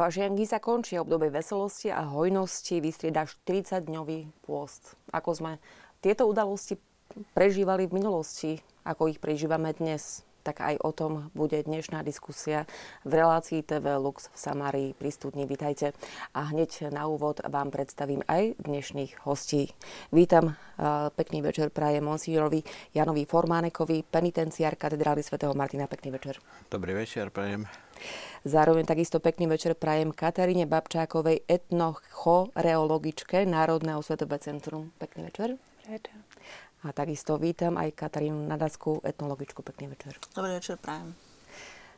Fašiangy sa končí obdobie veselosti a hojnosti, vystrieda 40-dňový pôst. Ako sme tieto udalosti prežívali v minulosti, ako ich prežívame dnes, tak aj o tom bude dnešná diskusia v relácii TV Lux v Samárii pri studni. Vítajte a hneď na úvod vám predstavím aj dnešných hostí. Vítam, pekný večer praje monsignorovi Janovi Formánekovi, penitenciár katedrály svätého Martina. Pekný večer. Dobrý večer, prajem. Zároveň takisto pekný večer prajem Kataríne Babčákovej, etnochoreologičke Národného svetové centrum. Pekný večer. Večer. A takisto vítam aj Katarínu Nadasku, etnologičku. Pekný večer. Dobrý večer, prajem.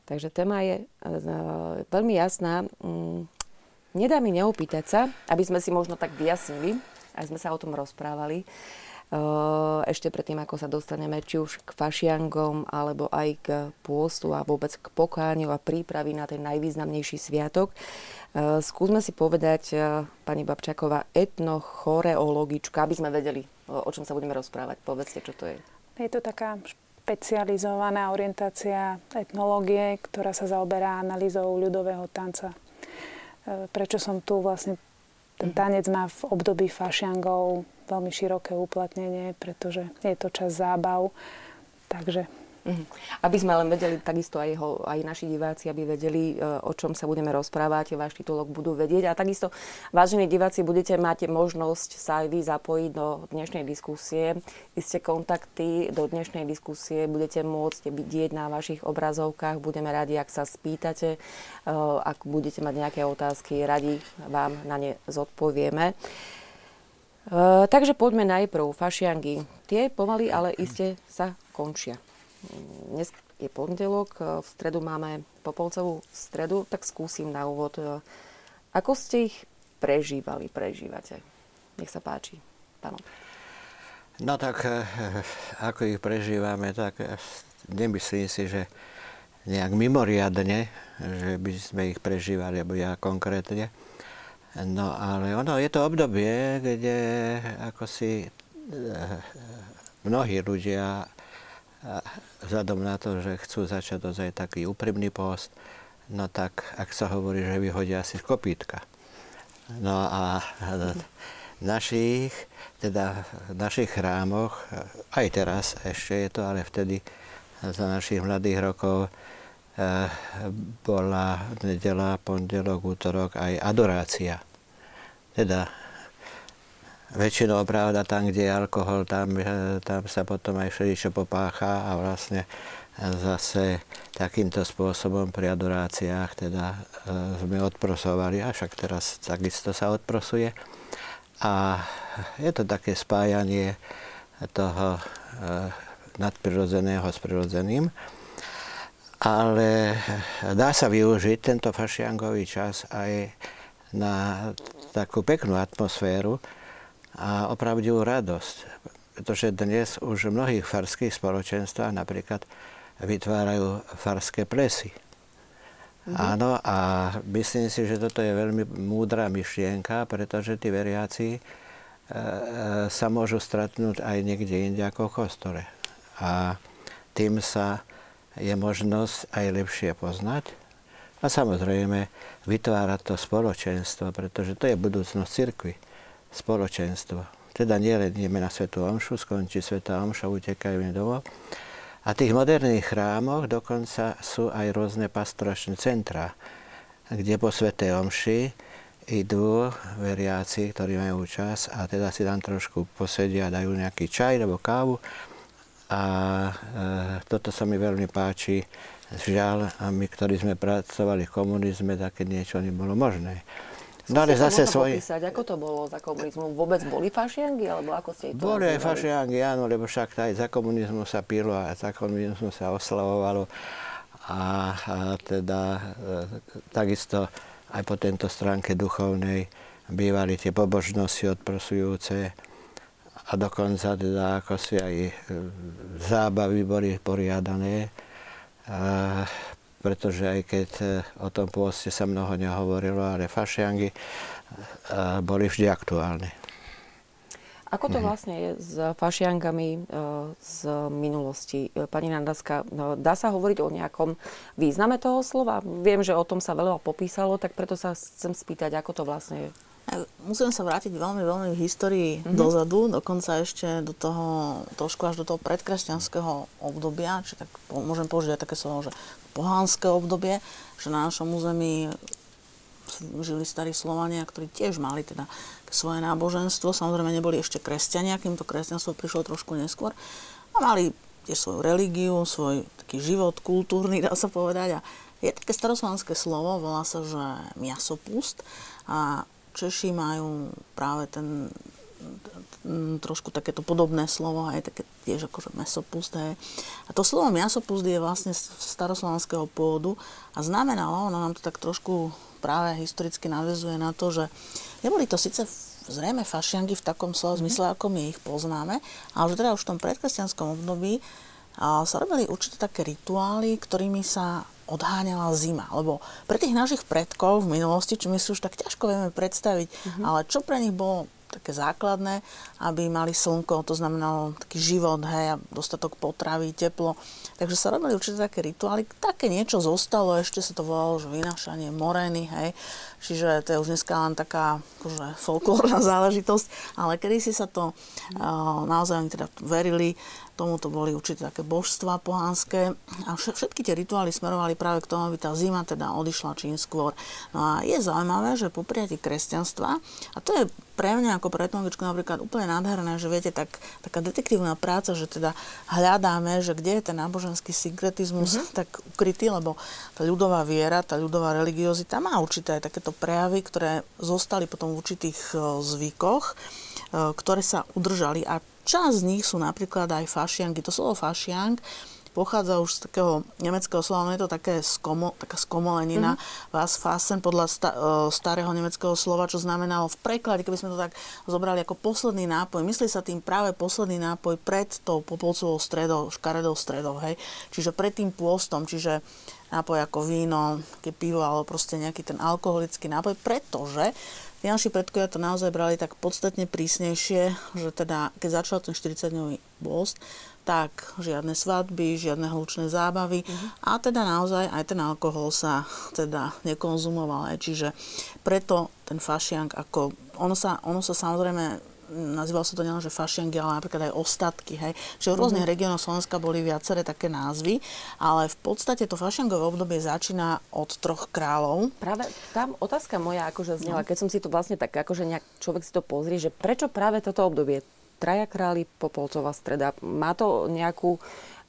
Takže téma je uh, veľmi jasná. Um, nedá mi neopýtať sa, aby sme si možno tak vyjasnili, aj sme sa o tom rozprávali, uh, ešte predtým, ako sa dostaneme či už k fašiangom, alebo aj k pôstu a vôbec k pokániu a prípravy na ten najvýznamnejší sviatok. Uh, skúsme si povedať, pani Babčaková, etnochoreologička, aby sme vedeli, o čom sa budeme rozprávať. Povedzte, čo to je. Je to taká špecializovaná orientácia etnológie, ktorá sa zaoberá analýzou ľudového tanca. Prečo som tu vlastne ten mhm. tanec má v období fašiangov veľmi široké uplatnenie, pretože je to čas zábav. Takže Uh-huh. Aby sme len vedeli, takisto aj, ho, aj naši diváci, aby vedeli, e, o čom sa budeme rozprávať, váš titulok budú vedieť. A takisto, vážení diváci, budete mať možnosť sa aj vy zapojiť do dnešnej diskusie. Isté kontakty do dnešnej diskusie budete môcť vidieť na vašich obrazovkách. Budeme radi, ak sa spýtate, e, ak budete mať nejaké otázky, radi vám na ne zodpovieme. Uh, takže poďme najprv. Fašiangy. Tie pomaly, ale iste sa končia. Dnes je pondelok, e, v stredu máme popolcovú stredu, tak skúsim na úvod. E, ako ste ich prežívali, prežívate? Nech sa páči, pánom. No tak, e, ako ich prežívame, tak nemyslím si, že nejak mimoriadne, že by sme ich prežívali, alebo ja konkrétne. No ale ono, je to obdobie, kde ako si mnohí ľudia vzhľadom na to, že chcú začať ozaj taký úprimný post, no tak, ak sa hovorí, že vyhodia si z kopítka. No a v našich, teda v našich chrámoch, aj teraz ešte je to, ale vtedy za našich mladých rokov eh, bola nedela, pondelok, útorok aj adorácia. Teda väčšinou pravda tam, kde je alkohol, tam, e, tam sa potom aj všeličo popácha a vlastne zase takýmto spôsobom pri adoráciách teda e, sme odprosovali, a však teraz takisto sa odprosuje. A je to také spájanie toho nadprirodzeného s prirodzeným. Ale dá sa využiť tento fašiangový čas aj na takú peknú atmosféru, a opravdivú radosť. Pretože dnes už v mnohých farských spoločenstvách napríklad vytvárajú farské plesy. Mm-hmm. Áno, a myslím si, že toto je veľmi múdra myšlienka, pretože tí veriaci e, e, sa môžu stretnúť aj niekde inde ako v kostole. A tým sa je možnosť aj lepšie poznať a samozrejme vytvárať to spoločenstvo, pretože to je budúcnosť cirkvi spoločenstvo. Teda nie len ideme na Svetú Omšu, skončí Svetá Omša, utekajme domov. A tých moderných chrámoch dokonca sú aj rôzne pastoračné centra, kde po Svetej Omši idú veriaci, ktorí majú čas a teda si tam trošku posedia, dajú nejaký čaj alebo kávu. A e, toto sa mi veľmi páči. Žiaľ, a my, ktorí sme pracovali v komunizme, také niečo nebolo možné. No ale zase svoj... Popísať, ako to bolo za komunizmu? Vôbec boli fašiangy, alebo ako ste to Boli aj fašiangy, áno, lebo však aj za komunizmu sa pilo a za komunizmu sa oslavovalo. A, a teda e, takisto aj po tento stránke duchovnej bývali tie pobožnosti odprosujúce a dokonca teda ako si aj e, zábavy boli poriadané. A pretože aj keď e, o tom pôste sa mnoho nehovorilo, ale fašiangy e, boli vždy aktuálne. Ako to vlastne je s fašiankami z minulosti? Pani Nandaska, no, dá sa hovoriť o nejakom význame toho slova? Viem, že o tom sa veľa popísalo, tak preto sa chcem spýtať, ako to vlastne je. Musíme sa vrátiť veľmi, veľmi v histórii mm-hmm. dozadu, dokonca ešte do toho, trošku až do toho predkresťanského obdobia, či tak môžem použiť také slovo, že pohánske obdobie, že na našom území žili starí Slovania, ktorí tiež mali teda svoje náboženstvo. Samozrejme neboli ešte kresťania, kým to kresťanstvo prišlo trošku neskôr. A mali tiež svoju religiu, svoj taký život kultúrny, dá sa povedať. A je také staroslovanské slovo, volá sa, že miasopust. A Češi majú práve ten trošku takéto podobné slovo, aj také tiež akože mesopust. Hej. A to slovo miasopust je vlastne z staroslovanského pôvodu a znamenalo, ono nám to tak trošku práve historicky navezuje na to, že neboli to síce zrejme fašiangy v takom slova mhm. zmysle, ako my ich poznáme, ale že teda už v tom predkresťanskom období a sa robili určite také rituály, ktorými sa odháňala zima. Lebo pre tých našich predkov v minulosti, čo my si už tak ťažko vieme predstaviť, mm-hmm. ale čo pre nich bolo také základné, aby mali slnko, to znamenalo taký život, hej, a dostatok potravy, teplo. Takže sa robili určite také rituály. Také niečo zostalo, ešte sa to volalo, že vynášanie moreny, hej. Čiže to je už dneska len taká akože, folklórna záležitosť, ale kedy si sa to uh, naozaj oni teda verili, tomuto boli určite také božstva pohánske a všetky tie rituály smerovali práve k tomu, aby tá zima teda odišla čím skôr. No a je zaujímavé, že po prijatí kresťanstva, a to je pre mňa ako pre etnologičku napríklad úplne nádherné, že viete, tak, taká detektívna práca, že teda hľadáme, že kde je ten náboženský synkretizmus mm-hmm. tak ukrytý, lebo tá ľudová viera, tá ľudová religiozita má určité aj takéto prejavy, ktoré zostali potom v určitých zvykoch, ktoré sa udržali a Časť z nich sú napríklad aj fašianky. To slovo fašiank pochádza už z takého nemeckého slova, no je to také skomo, taká skomolenina, mm-hmm. was fasen podľa sta, uh, starého nemeckého slova, čo znamenalo v preklade, keby sme to tak zobrali ako posledný nápoj. Myslí sa tým práve posledný nápoj pred tou popolcovou stredou, škaredou stredou, hej. Čiže pred tým pôstom, čiže nápoj ako víno, keď pivo, alebo proste nejaký ten alkoholický nápoj, pretože Tí naši predkovia to naozaj brali tak podstatne prísnejšie, že teda keď začal ten 40-dňový pôst, tak žiadne svadby, žiadne hlučné zábavy uh-huh. a teda naozaj aj ten alkohol sa teda nekonzumoval. Aj. Čiže preto ten fašiang ako, ono sa, ono sa samozrejme nazýval sa to nielen, že fašiangy, ale napríklad aj ostatky. Hej. Že v rôznych mm-hmm. regiónoch Slovenska boli viaceré také názvy, ale v podstate to fašiangové obdobie začína od troch kráľov. Práve tam otázka moja akože znela, no. keď som si to vlastne tak, akože nejak človek si to pozrie, že prečo práve toto obdobie? Traja králi, Popolcová streda. Má to nejakú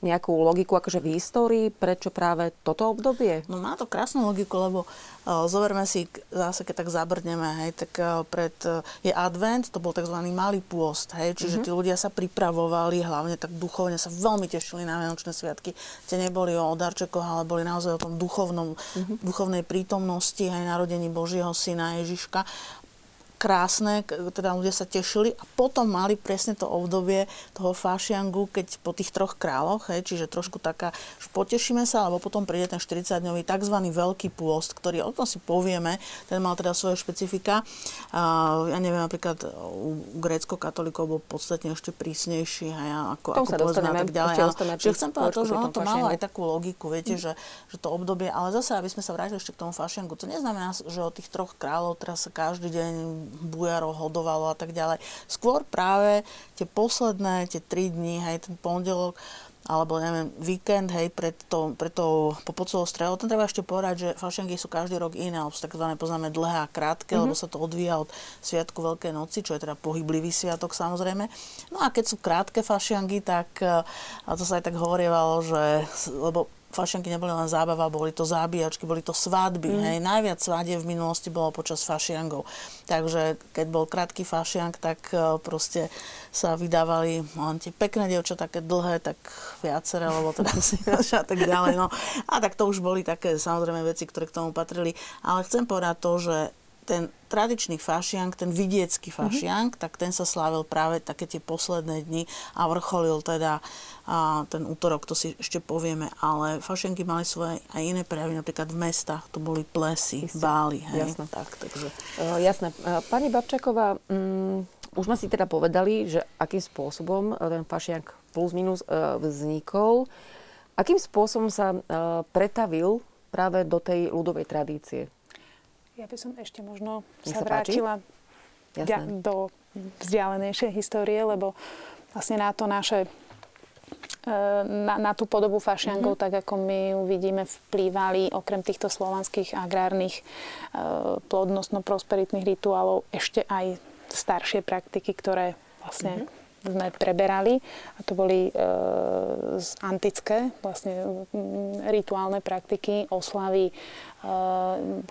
nejakú logiku akože v histórii, prečo práve toto obdobie? No má to krásnu logiku, lebo uh, zoberme si, zase keď tak zabrdneme, hej, tak uh, pred, uh, je advent, to bol tzv. malý pôst, hej, čiže mm-hmm. tí ľudia sa pripravovali, hlavne tak duchovne sa veľmi tešili na Vianočné sviatky. Tie neboli o darčekoch, ale boli naozaj o tom duchovnom, mm-hmm. duchovnej prítomnosti, aj narodení Božieho syna Ježiška krásne, teda ľudia sa tešili a potom mali presne to obdobie toho fašiangu, keď po tých troch kráľoch, hej, čiže trošku taká, že potešíme sa, alebo potom príde ten 40-dňový tzv. veľký pôst, ktorý o tom si povieme, ten mal teda svoje špecifika. Uh, ja neviem, napríklad u grécko-katolíkov bol podstatne ešte prísnejší, hej, ako, ako povedzme a tak ďalej. Ale, čiže chcem povedať to, že ono to malo aj takú logiku, viete, mm. že, že to obdobie, ale zase, aby sme sa vrátili ešte k tomu fašiangu, to neznamená, že od tých troch kráľov teraz sa každý deň bujarov hodovalo a tak ďalej. Skôr práve tie posledné, tie tri dní, hej, ten pondelok, alebo neviem, víkend, hej, pred, to, pred tou popocovou strelou. Tam treba ešte povedať, že fašenky sú každý rok iné, alebo sú takzvané poznáme dlhé a krátke, mm-hmm. lebo sa to odvíja od Sviatku Veľkej noci, čo je teda pohyblivý sviatok samozrejme. No a keď sú krátke fašiangy, tak a to sa aj tak hovorievalo, že, lebo fašianky neboli len zábava, boli to zábíjačky, boli to svadby. Mm. Hej. Najviac svadie v minulosti bolo počas fašiangov. Takže keď bol krátky fašiang, tak e, proste sa vydávali len tie pekné dievča, také dlhé, tak viaceré, lebo teda si a tak ďalej. No. A tak to už boli také samozrejme veci, ktoré k tomu patrili. Ale chcem povedať to, že ten tradičný fašiang, ten vidiecký mhm. fašiang, mm-hmm. tak ten sa slávil práve také tie posledné dni a vrcholil teda a ten útorok, to si ešte povieme, ale fašianky mali svoje aj iné prejavy, napríklad v mestách, to boli plesy, Isté. bály. Hej? Jasné. Tak, takže. Uh, jasné. Uh, pani Babčaková, um, už sme si teda povedali, že akým spôsobom ten fašiak plus minus vznikol. Akým spôsobom sa pretavil práve do tej ľudovej tradície? Ja by som ešte možno Nech sa, sa vrátila dia- do vzdialenejšej histórie, lebo vlastne na to naše e, na, na tú podobu fašiangov, mm-hmm. tak ako my ju vidíme, vplývali okrem týchto slovanských agrárnych e, plodnostno-prosperitných rituálov ešte aj staršie praktiky, ktoré vlastne mm-hmm sme preberali. A to boli e, antické vlastne rituálne praktiky, oslavy e,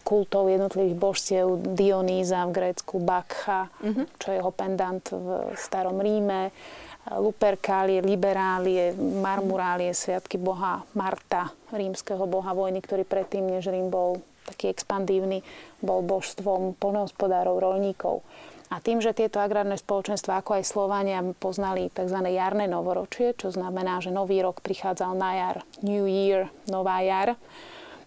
kultov jednotlivých božstiev Dionýza v Grécku, Bakcha, mm-hmm. čo je jeho pendant v starom Ríme, Luperkálie, Liberálie, Marmurálie, sviatky boha Marta, rímskeho boha vojny, ktorý predtým, než Rím bol taký expandívny, bol božstvom polnohospodárov, rolníkov. A tým, že tieto agrárne spoločenstva, ako aj Slovania, poznali tzv. jarné novoročie, čo znamená, že nový rok prichádzal na jar, New Year, nová jar,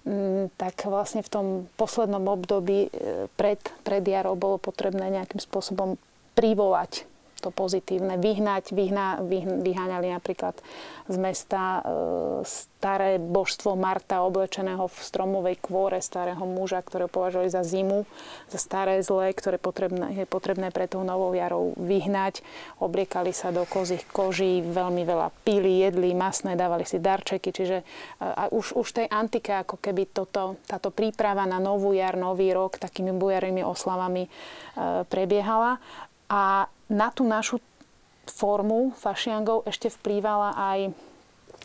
mm, tak vlastne v tom poslednom období e, pred, pred jarou bolo potrebné nejakým spôsobom privolať to pozitívne, vyhnať, vyhna, vyháňali napríklad z mesta e, staré božstvo Marta oblečeného v stromovej kvôre starého muža, ktoré považovali za zimu, za staré zlé, ktoré potrebné, je potrebné pre tou novou jarou vyhnať. Obliekali sa do kozích koží, veľmi veľa pili, jedli masné, dávali si darčeky, čiže e, a už, už tej antike ako keby toto, táto príprava na novú jar, nový rok takými bujarými oslavami e, prebiehala. A na tú našu formu fašiangov ešte vplývala aj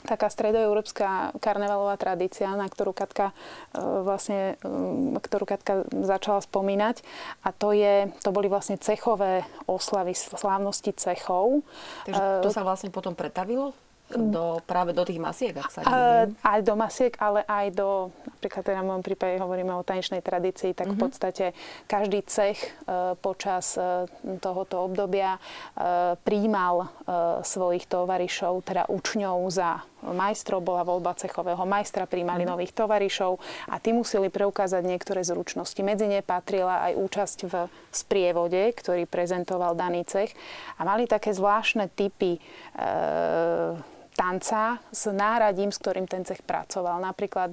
taká stredoeurópska karnevalová tradícia, na ktorú Katka e, vlastne, e, ktorú Katka začala spomínať. A to, je, to boli vlastne cechové oslavy, slávnosti cechov. Takže to sa vlastne potom pretavilo do, práve do tých masiek, ak sa neviem. Aj do masiek, ale aj do, napríklad teda v môjom prípade hovoríme o tanečnej tradícii, tak mm-hmm. v mhm. podstate každý cech e, počas e, tohoto obdobia e, príjmal svojich tovarišov, teda učňov za majstrov, bola voľba cechového majstra, príjmali mm-hmm. nových tovarišov a tí museli preukázať niektoré zručnosti. Medzi ne patrila aj účasť v sprievode, ktorý prezentoval daný cech a mali také zvláštne typy e, tanca s náradím, s ktorým ten cech pracoval. Napríklad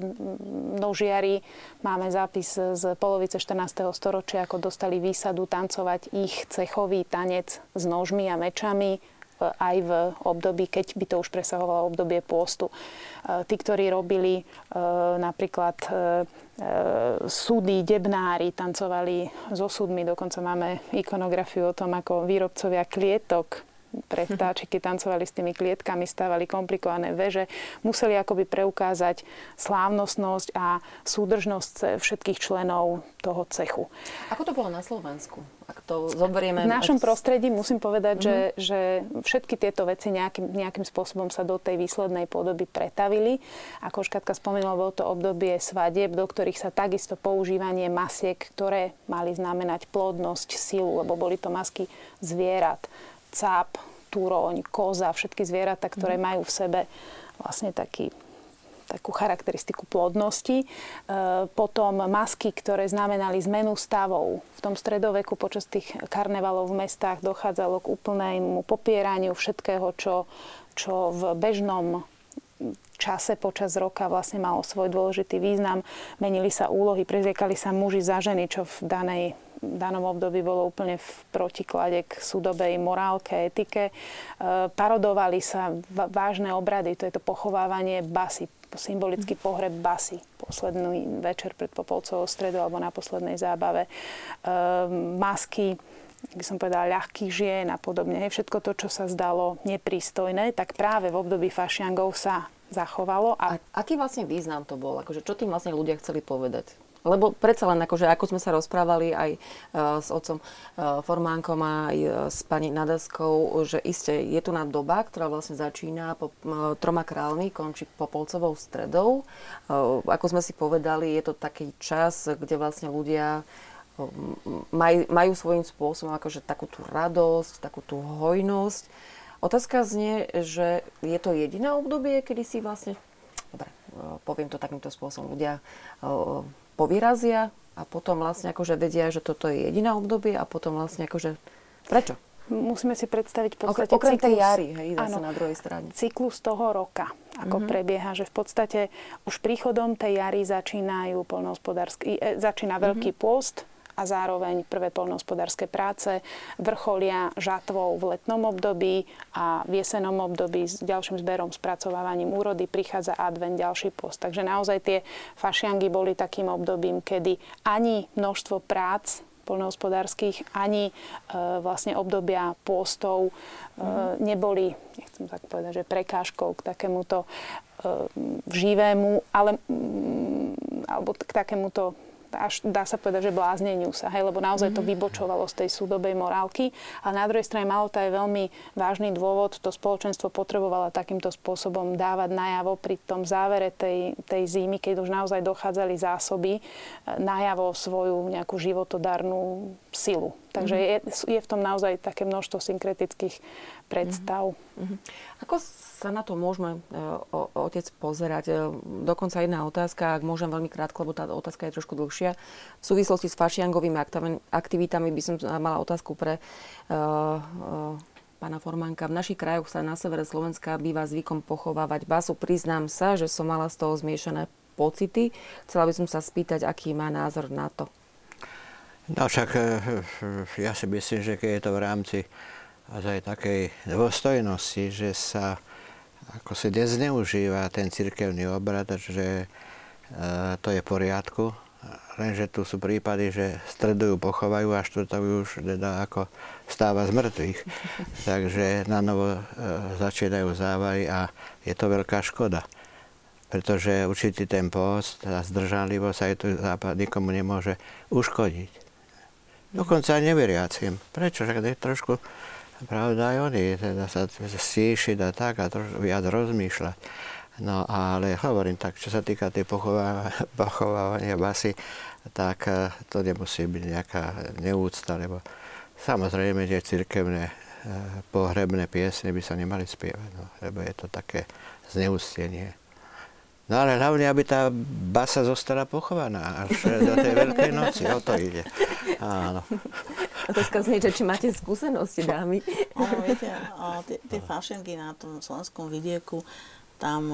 nožiari, máme zápis z polovice 14. storočia, ako dostali výsadu tancovať ich cechový tanec s nožmi a mečami e, aj v období, keď by to už presahovalo obdobie pôstu. E, tí, ktorí robili e, napríklad súdy, debnári, tancovali so súdmi, dokonca máme ikonografiu o tom, ako výrobcovia klietok pre vtáčiky tancovali s tými klietkami, stávali komplikované veže, museli akoby preukázať slávnostnosť a súdržnosť všetkých členov toho cechu. Ako to bolo na Slovensku? Ak to zoberieme... V našom prostredí musím povedať, mm-hmm. že, mhm. že všetky tieto veci nejakým, nejakým spôsobom sa do tej výslednej podoby pretavili. Ako už Katka spomenula, bolo to obdobie svadieb, do ktorých sa takisto používanie masiek, ktoré mali znamenať plodnosť, silu, lebo boli to masky zvierat cap, túroň, koza, všetky zvieratá, ktoré mhm. majú v sebe vlastne taký takú charakteristiku plodnosti. E, potom masky, ktoré znamenali zmenu stavov. V tom stredoveku počas tých karnevalov v mestách dochádzalo k úplnému popieraniu všetkého, čo, čo v bežnom čase počas roka vlastne malo svoj dôležitý význam. Menili sa úlohy, prezriekali sa muži za ženy, čo v danej danom období bolo úplne v protiklade k súdobej morálke, etike. E, parodovali sa vážne obrady, to je to pochovávanie basy, symbolický mhm. pohreb basy, posledný večer pred Popolcovou stredou alebo na poslednej zábave. E, masky, by som povedala, ľahkých žien a podobne. Všetko to, čo sa zdalo neprístojné, tak práve v období fašiangov sa zachovalo. A... a aký vlastne význam to bol? Akože, čo tým vlastne ľudia chceli povedať? Lebo predsa len, akože, ako sme sa rozprávali aj uh, s otcom uh, Formánkom a aj uh, s pani Nadaskou, že iste je tu na doba, ktorá vlastne začína po troma kráľmi, končí Popolcovou stredou. Ako sme si povedali, je to taký čas, kde vlastne ľudia maj, majú svojím spôsobom akože takú tú radosť, takú tú hojnosť. Otázka znie, že je to jediné obdobie, kedy si vlastne, dobre, poviem to takýmto spôsobom, ľudia povyrazia a potom vlastne akože vedia, že toto je jediné obdobie a potom vlastne akože prečo? musíme si predstaviť v podstate Okrem cyklus, tej jary, hej, áno, na druhej strane. cyklus toho roka, ako mm-hmm. prebieha, že v podstate už príchodom tej jary začínajú polnohospodársky, e, začína veľký mm-hmm. pôst, a zároveň prvé polnohospodárske práce vrcholia žatvou v letnom období a v jesenom období s ďalším zberom, spracovávaním úrody prichádza advent, ďalší post. Takže naozaj tie fašiangy boli takým obdobím, kedy ani množstvo prác poľnohospodárských, ani e, vlastne obdobia pôstov e, mm. neboli, nechcem tak povedať, že prekážkou k takémuto e, živému, ale, mm, alebo k takémuto až dá sa povedať, že blázneniu sa, hej, lebo naozaj to mhm. vybočovalo z tej súdobej morálky. A na druhej strane malo to aj veľmi vážny dôvod, to spoločenstvo potrebovalo takýmto spôsobom dávať najavo pri tom závere tej, tej zimy, keď už naozaj dochádzali zásoby, e, najavo svoju nejakú životodarnú silu. Takže mm-hmm. je, je v tom naozaj také množstvo synkretických predstav. Mm-hmm. Ako sa na to môžeme, e, o, otec, pozerať? E, dokonca jedna otázka, ak môžem veľmi krátko, lebo tá otázka je trošku dlhšia. V súvislosti s fašiangovými aktivitami by som mala otázku pre uh, uh, pána Formánka. V našich krajoch sa na severe Slovenska býva zvykom pochovávať basu. Priznám sa, že som mala z toho zmiešané pocity. Chcela by som sa spýtať, aký má názor na to. No však e, ja si myslím, že keď je to v rámci aj takej dôstojnosti, že sa ako si nezneužíva ten cirkevný obrad, že e, to je v poriadku, lenže tu sú prípady, že stredujú, pochovajú a štvrtojú už teda ako stáva z mŕtvych. Takže na novo začínajú závary a je to veľká škoda. Pretože určitý ten post a zdržanlivosť aj tu západ nikomu nemôže uškodiť. Dokonca aj neveriacim. Prečo? Však je trošku, pravda, aj oni teda sa stíšiť a tak a trošku viac rozmýšľať. No ale hovorím tak, čo sa týka tej pochovávania basy, tak eh, to nemusí byť nejaká neúcta, lebo samozrejme, že cirkevné eh, pohrebné piesne by sa nemali spievať, no, lebo je to také zneústenie. No ale hlavne, aby tá basa zostala pochovaná až do tej veľkej noci. O to ide. Áno. Otázka znie, či máte skúsenosti, dámy. Áno, viete, tie, tie fašenky na tom slovenskom vidieku, tam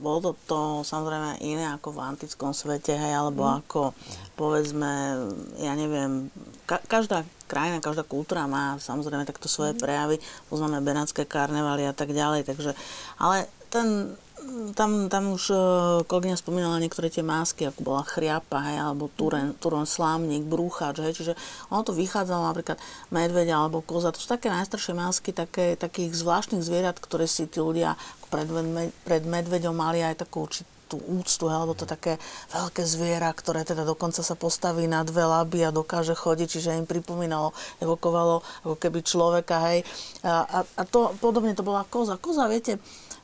bolo to, to samozrejme iné ako v antickom svete, hej, alebo mm. ako povedzme, ja neviem, ka- každá krajina, každá kultúra má samozrejme takto svoje mm. prejavy, poznáme benátske karnevaly a tak ďalej, takže, ale ten tam, tam už uh, kolegyňa spomínala niektoré tie másky, ako bola chriapa, hej, alebo turen, turon slámnik, brúchač, hej, čiže ono to vychádzalo napríklad medveď alebo koza, to sú také najstaršie másky také, takých zvláštnych zvierat, ktoré si tí ľudia pred, pred medveďom mali aj takú tú úctu, alebo to také veľké zviera, ktoré teda dokonca sa postaví na dve laby a dokáže chodiť, čiže im pripomínalo, evokovalo ako keby človeka, hej. A, a, a to podobne to bola koza. Koza, viete,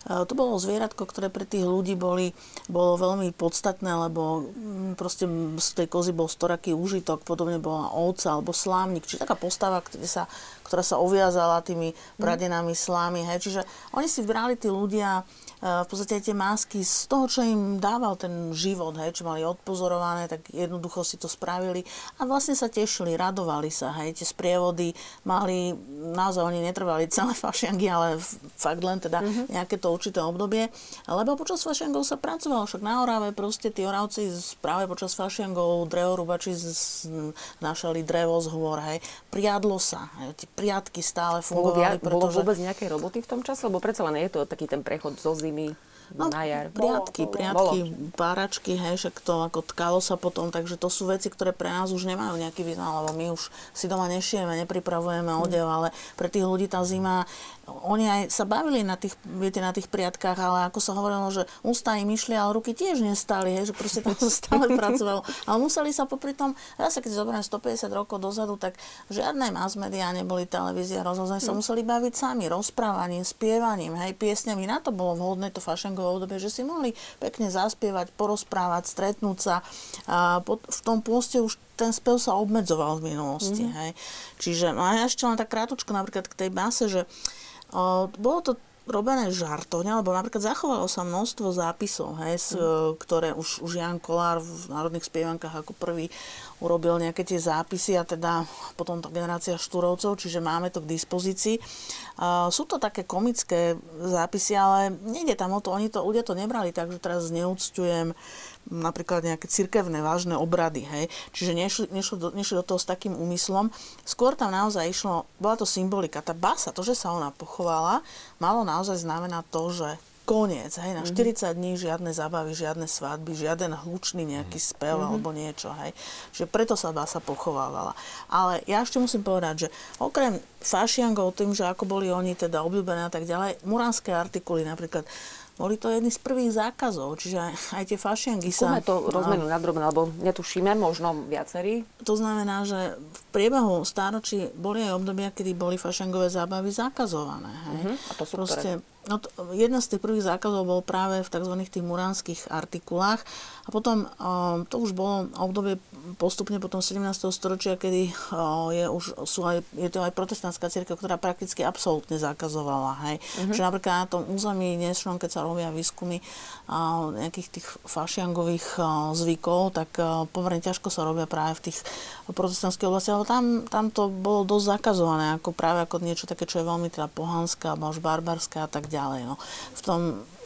to bolo zvieratko, ktoré pre tých ľudí boli, bolo veľmi podstatné, lebo mm, proste z tej kozy bol storaký úžitok, podobne bola ovca alebo slámnik, čiže taká postava, kde sa, ktorá sa oviazala tými pradenami slámy. Hej. Čiže oni si brali tí ľudia v podstate tie masky z toho, čo im dával ten život, hej, čo mali odpozorované, tak jednoducho si to spravili a vlastne sa tešili, radovali sa, hej, tie sprievody mali, naozaj oni netrvali celé fašiangy, ale fakt len teda mm-hmm. nejaké to určité obdobie, lebo počas fašiangov sa pracovalo, však na Orave proste tí Oravci práve počas fašiangov drevorúbači našali drevo z hôr, hej, priadlo sa, hej, tie priadky stále fungovali. Bolo, pretože... bolo vôbec nejaké roboty v tom čase? Lebo predsa len je to taký ten prechod zo zimy No, na jar. Priatky, priatky, páračky, hej, však to ako tkalo sa potom, takže to sú veci, ktoré pre nás už nemajú nejaký význam, lebo my už si doma nešijeme, nepripravujeme odev, ale pre tých ľudí tá zima oni aj sa bavili na tých, viete, na tých priatkách, ale ako sa hovorilo, že ústa im išli, ale ruky tiež nestali, hej, že proste tam sa stále pracovalo. Ale museli sa popri tom, ja sa keď zoberiem 150 rokov dozadu, tak žiadne mass media neboli televízia, rozhodne sa mm. museli baviť sami, rozprávaním, spievaním, hej, piesňami. Na to bolo vhodné to fašengové obdobie, že si mohli pekne zaspievať, porozprávať, stretnúť sa. A v tom pôste už ten spev sa obmedzoval v minulosti. Mm. Hej. Čiže, no a ešte len tak krátučko napríklad k tej base, že bolo to robené žartovne, alebo napríklad zachovalo sa množstvo zápisov, hej, s, mm. ktoré už, už Jan Kolár v Národných spievankách ako prvý urobil nejaké tie zápisy a teda potom tá generácia Štúrovcov, čiže máme to k dispozícii. Sú to také komické zápisy, ale nejde tam o to, oni to, ľudia to nebrali tak, že teraz neúctujem napríklad nejaké cirkevné vážne obrady, hej. Čiže nešli, nešli, do, nešli do toho s takým úmyslom. Skôr tam naozaj išlo, bola to symbolika. Tá basa, to, že sa ona pochovala, malo naozaj znamená to, že koniec, hej, na 40 mhm. dní žiadne zábavy, žiadne svadby, žiaden hlučný nejaký spev mm-hmm. alebo niečo, hej. Čiže preto sa basa pochovávala. Ale ja ešte musím povedať, že okrem fašiangov, tým, že ako boli oni teda obľúbené a tak ďalej, muránske artikuly napríklad boli to jedny z prvých zákazov, čiže aj tie fašiangy sa... Skúme to rozmenu na drobné, lebo netušíme, možno viacerí. To znamená, že v priebehu stáročí boli aj obdobia, kedy boli fašiangové zábavy zakazované. Hej? Uh-huh. A to sú Proste, ktoré? No to, jedna z tých prvých zákazov bol práve v tzv. tých muránskych artikulách a potom um, to už bolo obdobie postupne potom 17. storočia, kedy uh, je, už, sú aj, je to aj protestantská církev, ktorá prakticky absolútne zakazovala. Hej. Mm-hmm. Čiže napríklad na tom území dnešnom, keď sa robia výskumy uh, nejakých tých fašiangových zvykov, tak pomerne ťažko sa robia práve v tých protestantských oblastiach, ale tam, tam to bolo dosť zakazované, ako práve ako niečo také, čo je veľmi teda pohanské alebo až barbarské a tak ďalej ďalej. No. V, tom,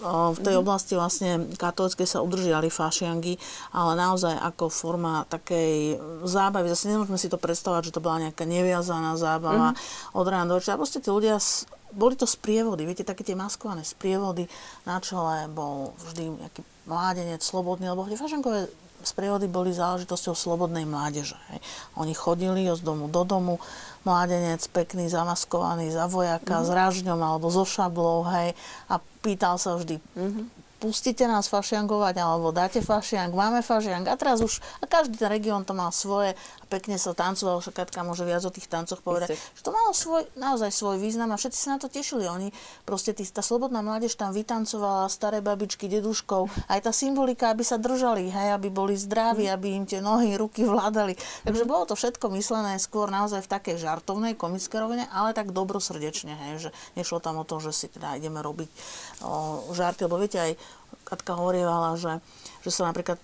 v tej mhm. oblasti vlastne katolické sa udržiali fašiangy, ale naozaj ako forma takej zábavy. Zase nemôžeme si to predstavať, že to bola nejaká neviazaná zábava mm-hmm. od rána do večera. Proste tí ľudia boli to sprievody, viete, také tie maskované sprievody. Na čele bol vždy nejaký mládenec, slobodný, lebo tie fašankové sprievody boli záležitosťou slobodnej mládeže. Hej. Oni chodili z domu do domu, mládenec pekný, zamaskovaný za vojaka, mm-hmm. s rážňom alebo so šablou, hej, a pýtal sa vždy, mm-hmm pustíte nás fašiangovať, alebo dáte fašiang, máme fašiang. A teraz už, a každý ten región to mal svoje a pekne sa tancoval, však Katka môže viac o tých tancoch povedať, Isté. že to malo svoj, naozaj svoj význam a všetci sa na to tešili. Oni, proste tí, tá slobodná mládež tam vytancovala, staré babičky, deduškov, aj tá symbolika, aby sa držali, hej, aby boli zdraví, mm. aby im tie nohy, ruky vládali. Takže bolo to všetko myslené skôr naozaj v takej žartovnej, komické rovine, ale tak dobrosrdečne, hej, že nešlo tam o to, že si teda ideme robiť o, žarty, lebo viete aj Katka hovorievala, že, že sa napríklad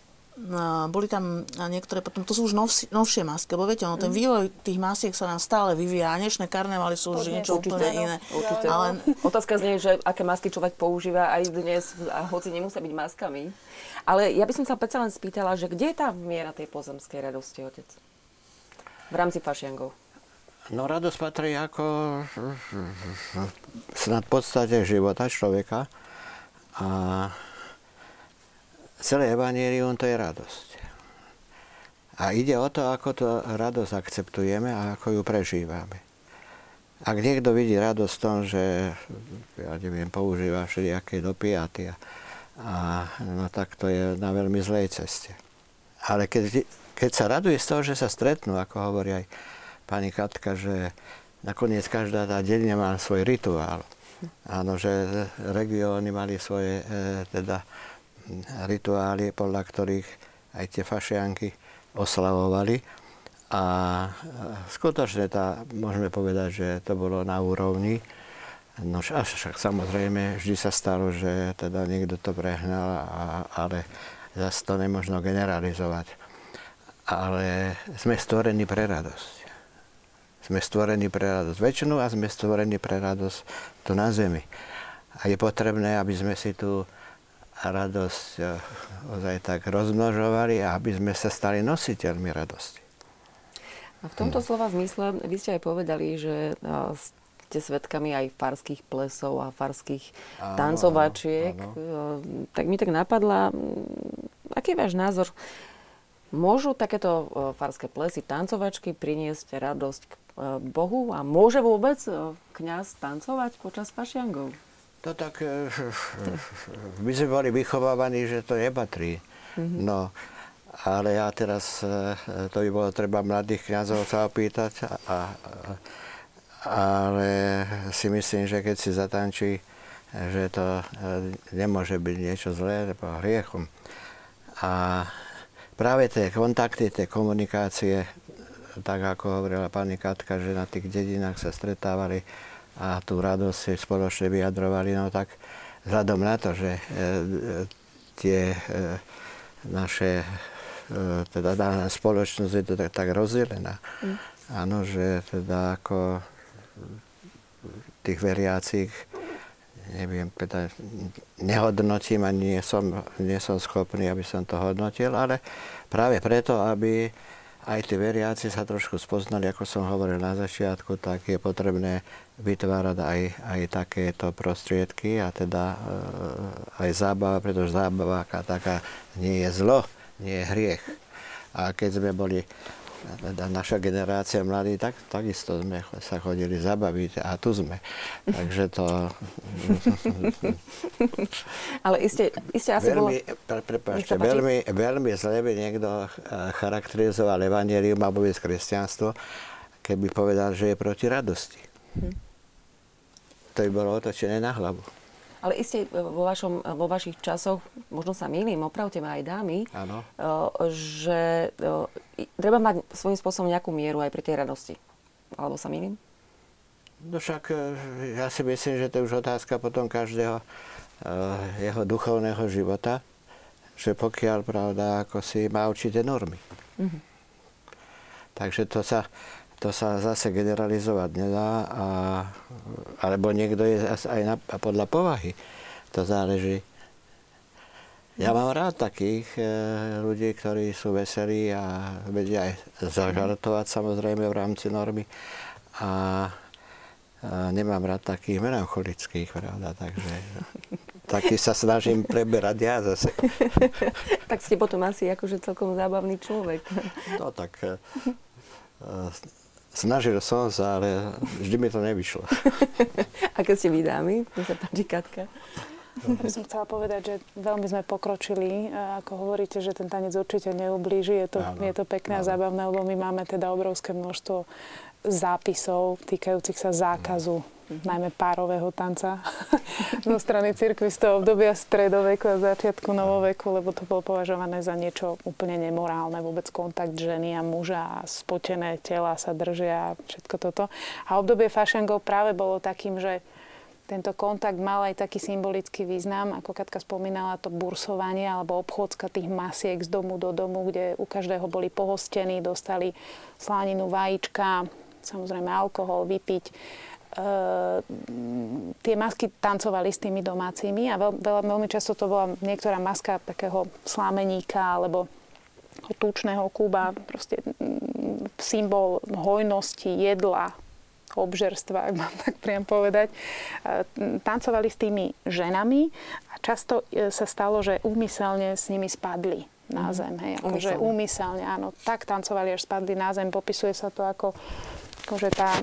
boli tam niektoré, potom to sú už novšie, novšie masky, lebo viete, ono, ten mhm. vývoj tých masiek sa nám stále vyvíja a dnešné karnevaly sú už niečo úplne iné. Určite. Ale... Otázka znie, že aké masky človek používa aj dnes, a hoci nemusia byť maskami. Ale ja by som sa predsa len spýtala, že kde je tá miera tej pozemskej radosti, otec? V rámci fašiangov. No radosť patrí ako snad podstate života človeka. A celé evanílium to je radosť. A ide o to, ako tú radosť akceptujeme a ako ju prežívame. Ak niekto vidí radosť v tom, že ja neviem, používa všelijaké dopiaty a, a no tak to je na veľmi zlej ceste. Ale keď, keď sa raduje z toho, že sa stretnú, ako hovorí aj pani Katka, že nakoniec každá tá dedina má svoj rituál. Áno, že regióny mali svoje e, teda rituály, podľa ktorých aj tie fašianky oslavovali. A skutočne tá, môžeme povedať, že to bolo na úrovni. No však samozrejme vždy sa stalo, že teda niekto to prehnal, a, ale zase to nemôžno generalizovať. Ale sme stvorení pre radosť. Sme stvorení pre radosť väčšinu a sme stvorení pre radosť tu na zemi. A je potrebné, aby sme si tu radosť eh, ozaj tak rozmnožovali a aby sme sa stali nositeľmi radosti. A v tomto hm. slova zmysle vy ste aj povedali, že eh, ste svetkami aj farských plesov a farských áno, tancovačiek. Áno, áno. Eh, tak mi tak napadla, mm, aký je váš názor? Môžu takéto farské plesy, tancovačky priniesť radosť k Bohu a môže vôbec kňaz tancovať počas fašiangov? To tak, e, my sme boli vychovávaní, že to nepatrí. Mm-hmm. No, ale ja teraz, e, to by bolo treba mladých kniazov sa opýtať, a, a, ale si myslím, že keď si zatančí, že to e, nemôže byť niečo zlé, alebo hriechom. A práve tie kontakty, tie komunikácie, tak ako hovorila pani Katka, že na tých dedinách sa stretávali a tú radosť si spoločne vyjadrovali, no tak vzhľadom na to, že e, tie naše, teda daná spoločnosť je to tak, tak rozdelená, mm. áno, že teda ako tých veriacich neviem, teda nehodnotím a nie som, nie som schopný, aby som to hodnotil, ale práve preto, aby aj tí veriaci sa trošku spoznali, ako som hovoril na začiatku, tak je potrebné vytvárať aj, aj takéto prostriedky a teda e, aj zábava, pretože zábava taká nie je zlo, nie je hriech. A keď sme boli naša generácia mladí, tak, takisto sme sa chodili zabaviť a tu sme. Takže to... Ale iste, iste asi veľmi, bolo... Pre, prepáčte, veľmi, veľmi zle by niekto eh, charakterizoval evanelium alebo kresťanstvo, keby povedal, že je proti radosti. Hm. To by bolo otočené na hlavu. Ale iste e, vo, vašom, e, vo vašich časoch, možno sa milím, opravte ma aj dámy, Áno. E, že treba mať svojím spôsobom nejakú mieru aj pri tej radosti. Alebo sa milím? No však ja si myslím, že to je už otázka potom každého jeho duchovného života, že pokiaľ, pravda, ako si má určité normy. Mm-hmm. Takže to sa, to sa zase generalizovať nedá, a, alebo niekto je aj na, podľa povahy. To záleží. Ja mám rád takých e, ľudí, ktorí sú veselí a vedia aj zažartovať samozrejme v rámci normy. A, a nemám rád takých melancholických, pravda, takže taký sa snažím preberať ja zase. tak ste potom asi akože celkom zábavný človek. no tak e, e, Snažil som sa, ale vždy mi to nevyšlo. Aké ste vy dámy? Mne sa páči Katka. Ja som chcela povedať, že veľmi sme pokročili. Ako hovoríte, že ten tanec určite neublíži. Je to, je to pekné áno. a zábavné, lebo my máme teda obrovské množstvo zápisov týkajúcich sa zákazu mm-hmm. najmä párového tanca zo strany cirkvi z toho obdobia stredoveku a začiatku novoveku, lebo to bolo považované za niečo úplne nemorálne, vôbec kontakt ženy a muža a spotené tela sa držia a všetko toto. A obdobie fašangov práve bolo takým, že tento kontakt mal aj taký symbolický význam, ako Katka spomínala, to bursovanie alebo obchodzka tých masiek z domu do domu, kde u každého boli pohostení, dostali sláninu, vajíčka, samozrejme alkohol, vypiť tie masky tancovali s tými domácimi a veľ, veľ, veľmi často to bola niektorá maska takého slámeníka alebo tučného kúba, proste mm, symbol hojnosti, jedla, obžerstva, ak mám tak priam povedať. Uh, tancovali s tými ženami a často uh, sa stalo, že úmyselne s nimi spadli na mhm. zem. Hej, akože úmyselne, áno. Tak tancovali, až spadli na zem. Popisuje sa to ako že tá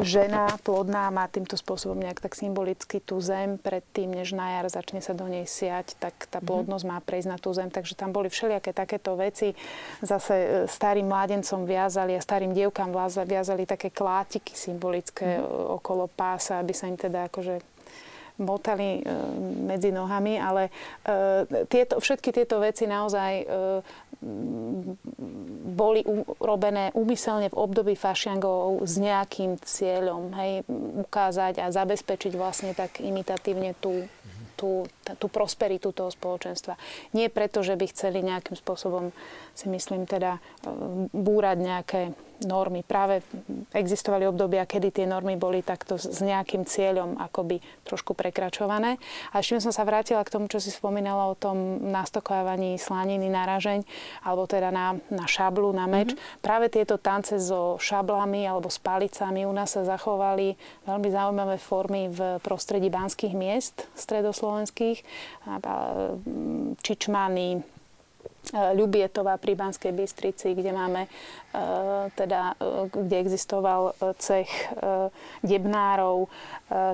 žena plodná má týmto spôsobom nejak tak symbolicky tú zem predtým, než na jar začne sa do nej siať, tak tá mhm. plodnosť má prejsť na tú zem. Takže tam boli všelijaké takéto veci. Zase e, starým mládencom viazali a starým dievkám viazali také klátiky symbolické mm. okolo pása, aby sa im teda akože motali e, medzi nohami, ale e, tieto, všetky tieto veci naozaj e, boli urobené úmyselne v období fašiangov s nejakým cieľom, hej, ukázať a zabezpečiť vlastne tak imitatívne tú tú, tú prosperitu toho spoločenstva. Nie preto, že by chceli nejakým spôsobom, si myslím, teda búrať nejaké normy. Práve existovali obdobia, kedy tie normy boli takto s nejakým cieľom akoby trošku prekračované. A ešte som sa vrátila k tomu, čo si spomínala o tom nastokávaní slaniny na ražeň, alebo teda na, na šablu, na meč. Mm-hmm. Práve tieto tance so šablami alebo s palicami u nás sa zachovali veľmi zaujímavé formy v prostredí banských miest stredoslovenských. Čičmany, Ľubietová pri Banskej Bystrici, kde máme e, teda, e, kde existoval cech debnárov,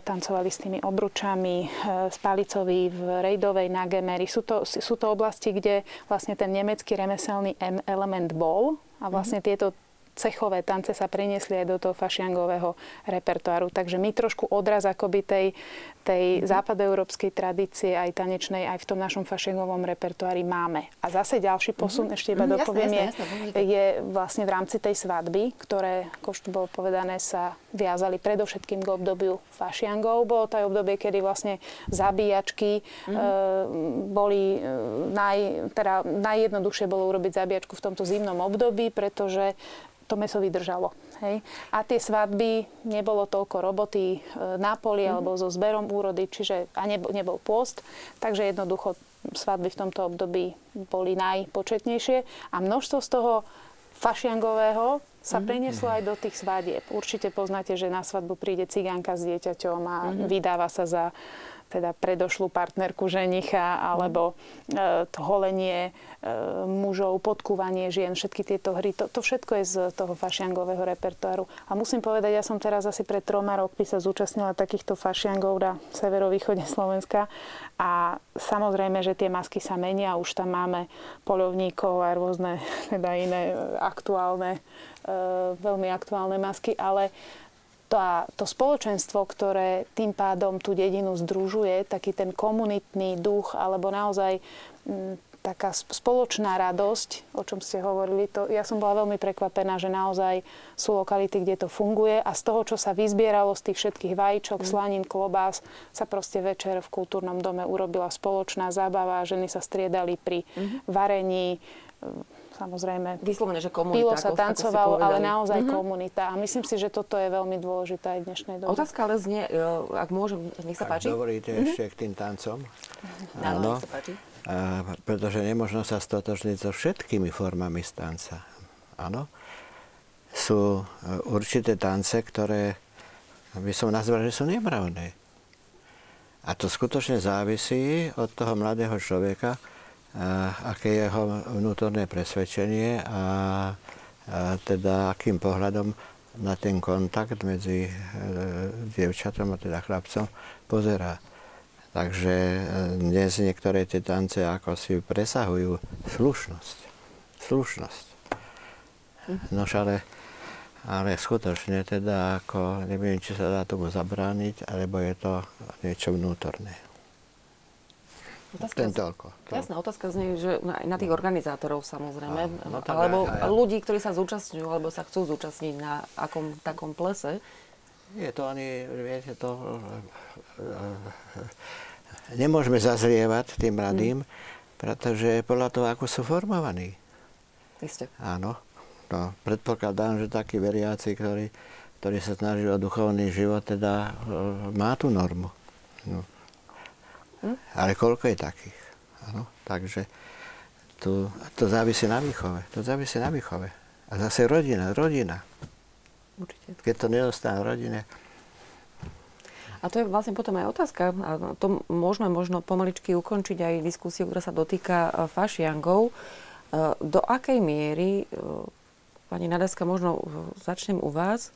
tancovali s tými obručami, Spalicovi v Rejdovej, na Gemery. Sú to, sú to oblasti, kde vlastne ten nemecký remeselný element bol a vlastne mm-hmm. tieto cechové tance sa preniesli aj do toho fašiangového repertoáru. Takže my trošku odraz akoby tej, tej mm-hmm. západoeurópskej tradície aj tanečnej aj v tom našom fašiangovom repertoári máme. A zase ďalší posun, mm-hmm. ešte iba mm-hmm, dopoviem, jasné, jasné, jasné, je, je vlastne v rámci tej svadby, ktoré, ako už bolo povedané, sa viazali predovšetkým k obdobiu fašiangov. Bolo to aj obdobie, kedy vlastne zabíjačky mm-hmm. e, boli e, naj, teda najjednoduchšie bolo urobiť zabíjačku v tomto zimnom období, pretože to meso vydržalo. Hej. A tie svadby, nebolo toľko roboty e, na poli mm. alebo so zberom úrody, čiže a nebol, nebol pôst, takže jednoducho svadby v tomto období boli najpočetnejšie a množstvo z toho fašiangového sa mm. prenieslo aj do tých svadieb. Určite poznáte, že na svadbu príde cigánka s dieťaťom a mm. vydáva sa za teda predošlú partnerku ženicha, alebo e, to holenie e, mužov, podkúvanie žien, všetky tieto hry, to, to všetko je z toho fašiangového repertoáru. A musím povedať, ja som teraz asi pred troma rokmi sa zúčastnila takýchto fašiangov na severovýchode Slovenska. A samozrejme, že tie masky sa menia, už tam máme polovníkov a rôzne teda iné aktuálne, e, veľmi aktuálne masky, ale tá, to spoločenstvo, ktoré tým pádom tú dedinu združuje, taký ten komunitný duch, alebo naozaj m, taká spoločná radosť, o čom ste hovorili, to, ja som bola veľmi prekvapená, že naozaj sú lokality, kde to funguje a z toho, čo sa vyzbieralo z tých všetkých vajíčok, mm. slanín, klobás, sa proste večer v kultúrnom dome urobila spoločná zábava, ženy sa striedali pri mm. varení, samozrejme. Vyslovene, že komunita. Pilo sa, tancovalo, ale naozaj mm-hmm. komunita. A myslím si, že toto je veľmi dôležité aj v dnešnej dobe. Otázka ale znie, e, ak môžem, nech sa páči. Ak dovolíte mm-hmm. ešte k tým tancom. Áno, nech sa páči. A, pretože nemôžno sa stotožniť so všetkými formami stanca. Áno. Sú e, určité tance, ktoré by som nazval, že sú nemravné. A to skutočne závisí od toho mladého človeka, aké je jeho vnútorné presvedčenie a, teda akým pohľadom na ten kontakt medzi e, dievčatom a teda chlapcom pozerá. Takže e, dnes niektoré tie tance ako si presahujú slušnosť. Slušnosť. No ale, ale skutočne teda ako, neviem, či sa dá tomu zabrániť, alebo je to niečo vnútorné. Otázka, Ten toľko. To. Jasná otázka znie, že na, na tých organizátorov samozrejme, a, no, alebo aj, aj, ľudí, ktorí sa zúčastňujú, alebo sa chcú zúčastniť na akom takom plese. Je to ani, viete, to... Nemôžeme zazrievať tým mladým, hmm. pretože podľa toho, ako sú formovaní. Isté. Áno. No, predpokladám, že takí veriaci, ktorí, ktorí sa snaží o duchovný život, teda má tú normu. No. Hm? Ale koľko je takých? Ano, takže tu, to závisí na výchove. To závisí na výchove. A zase rodina, rodina. Určite. Keď to nedostane v rodine. A to je vlastne potom aj otázka, a to môžeme možno pomaličky ukončiť aj diskusiu, ktorá sa dotýka e, fašiangov. E, do akej miery, e, pani Nadaska, možno začnem u vás,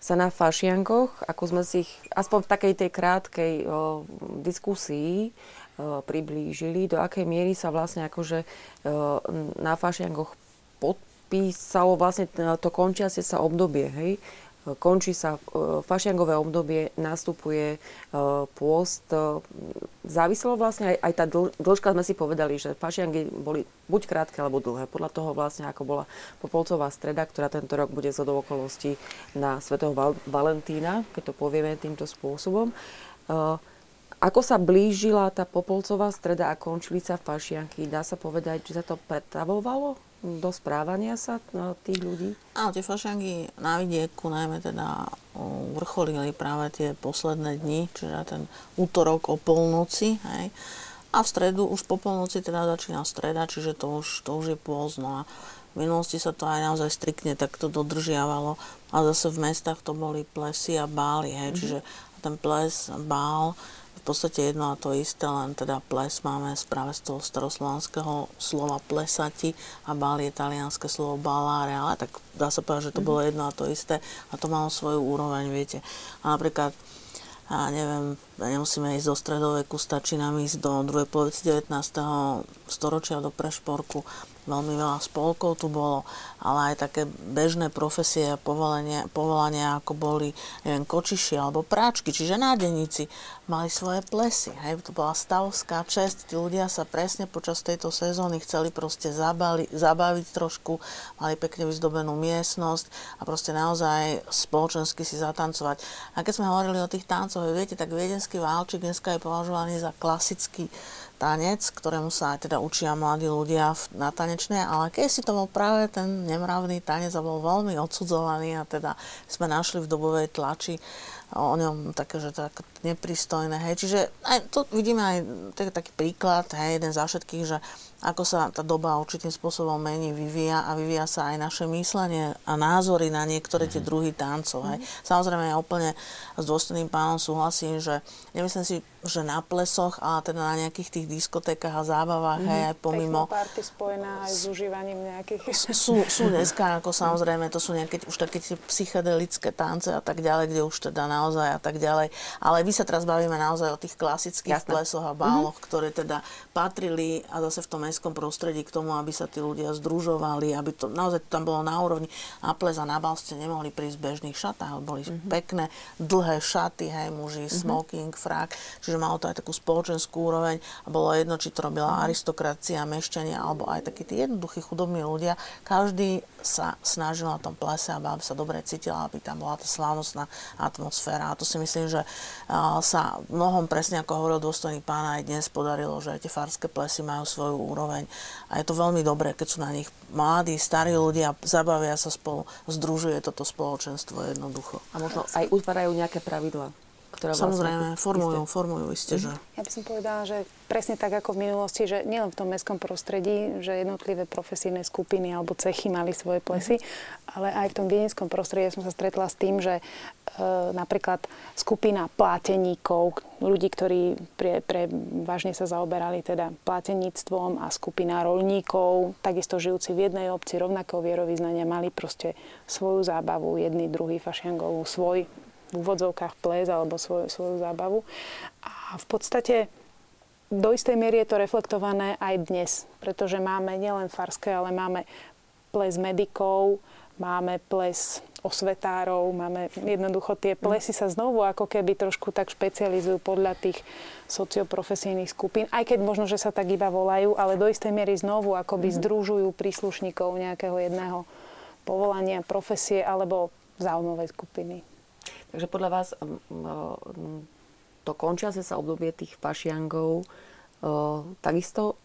sa na fašiankoch, ako sme si ich aspoň v takej tej krátkej o, diskusii o, priblížili, do akej miery sa vlastne akože o, na fašiankoch podpísalo vlastne to končiacie sa obdobie, hej? Končí sa e, fašiangové obdobie, nastupuje e, pôst. E, záviselo vlastne aj, aj tá dĺžka, sme si povedali, že fašiangy boli buď krátke alebo dlhé. Podľa toho vlastne, ako bola Popolcová streda, ktorá tento rok bude zo okolností na Svetého Valentína, keď to povieme týmto spôsobom. Ako sa blížila tá Popolcová streda a končilica fašianky, dá sa povedať, že sa to pretavovalo do správania sa no, tých ľudí? Áno, tie fašianky na vidieku najmä teda vrcholili práve tie posledné dni, čiže ten útorok o polnoci, hej. A v stredu už po polnoci teda začína streda, čiže to už, to už je pôzno. A v minulosti sa to aj naozaj striktne takto dodržiavalo. A zase v mestách to boli plesy a bály, hej. Mm-hmm. Čiže ten ples, bál, v podstate jedno a to isté, len teda ples máme z práve z toho staroslovanského slova plesati a bál je talianské slovo balare, ale tak dá sa povedať, že to bolo jedno a to isté a to malo svoju úroveň, viete. A napríklad a neviem, nemusíme ísť do stredoveku, stačí nám ísť do druhej polovici 19. storočia, do Prešporku, veľmi veľa spolkov tu bolo, ale aj také bežné profesie a povolania, ako boli, neviem, kočiši alebo práčky, čiže nádeníci, mali svoje plesy. Hej, to bola stavská čest, tí ľudia sa presne počas tejto sezóny chceli proste zabali, zabaviť trošku, mali pekne vyzdobenú miestnosť a proste naozaj spoločensky si zatancovať. A keď sme hovorili o tých tancoch, viete, tak viedenský válčik dneska je považovaný za klasický tanec, ktorému sa aj teda učia mladí ľudia na tanečné, ale keď si to bol práve ten nemravný tanec a bol veľmi odsudzovaný a teda sme našli v dobovej tlači o ňom také, že tak nepristojné, hej. Čiže aj, tu vidíme aj taký, taký príklad, hej, jeden za všetkých, že ako sa tá doba určitým spôsobom mení, vyvíja a vyvíja sa aj naše myslenie a názory na niektoré tie mhm. druhy tancov. Hej. Mhm. Samozrejme, ja úplne s dôstojným pánom súhlasím, že nemyslím si, že na plesoch, ale teda na nejakých tých diskotékach a zábavách, mm-hmm. hej, aj pomimo... party spojená aj s užívaním nejakých... Sú, sú dneska, ako samozrejme, to sú nejaké už také tie psychedelické tance a tak ďalej, kde už teda naozaj a tak ďalej. Ale my sa teraz bavíme naozaj o tých klasických Jasne. plesoch a báloch, mm-hmm. ktoré teda patrili a zase v tom mestskom prostredí k tomu, aby sa tí ľudia združovali, aby to naozaj tam bolo na úrovni. Na ples a na bal ste nemohli prísť v bežných šatách, boli mm-hmm. pekné, dlhé šaty, hej, muži, mm-hmm. smoking, frak, čiže malo to aj takú spoločenskú úroveň a bolo jedno, či to robila mm-hmm. aristokracia, mešťania alebo aj takí tí jednoduchí chudobní ľudia. Každý sa snažil na tom plese, aby sa dobre cítila, aby tam bola tá slávnostná atmosféra. A to si myslím, že sa mnohom presne, ako hovoril dôstojný pán, aj dnes podarilo, že aj tie farské plesy majú svoju úroveň. A je to veľmi dobré, keď sú na nich mladí, starí ľudia, zabavia sa spolu, združuje toto spoločenstvo jednoducho. A možno aj utvárajú nejaké pravidla ktorá vlastne Samozrejme, formujú, isté. formujú isté, že... Ja by som povedala, že presne tak ako v minulosti, že nielen v tom mestskom prostredí, že jednotlivé profesijné skupiny alebo cechy mali svoje plesy, mm. ale aj v tom viedenskom prostredí som sa stretla s tým, že e, napríklad skupina pláteníkov, ľudí, ktorí pre, pre, vážne sa zaoberali teda pláteníctvom a skupina rolníkov, takisto žijúci v jednej obci rovnakého vierovýznania, mali proste svoju zábavu, jedný, druhý fašiangovú, svoj v úvodzovkách ples alebo svoju, svoju zábavu. A v podstate do istej miery je to reflektované aj dnes, pretože máme nielen farské, ale máme ples medikov, máme ples osvetárov, máme jednoducho tie plesy sa znovu ako keby trošku tak špecializujú podľa tých socioprofesijných skupín, aj keď možno, že sa tak iba volajú, ale do istej miery znovu akoby mm-hmm. združujú príslušníkov nejakého jedného povolania, profesie alebo záujmovej skupiny. Takže podľa vás to končiace sa obdobie tých fašiangov takisto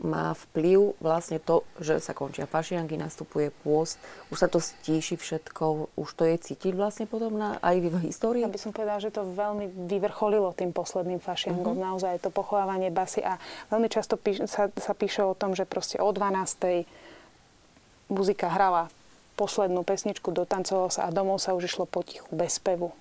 má vplyv vlastne to, že sa končia fašiangy, nastupuje pôst, už sa to stíši všetko, už to je cítiť vlastne potom na, aj v histórii? Ja by som povedala, že to veľmi vyvrcholilo tým posledným fašiangom, uh-huh. naozaj to pochovávanie basy a veľmi často píš, sa, sa píše o tom, že proste o 12. muzika hrala poslednú pesničku, dotancovalo sa a domov sa už išlo potichu, bez spevu.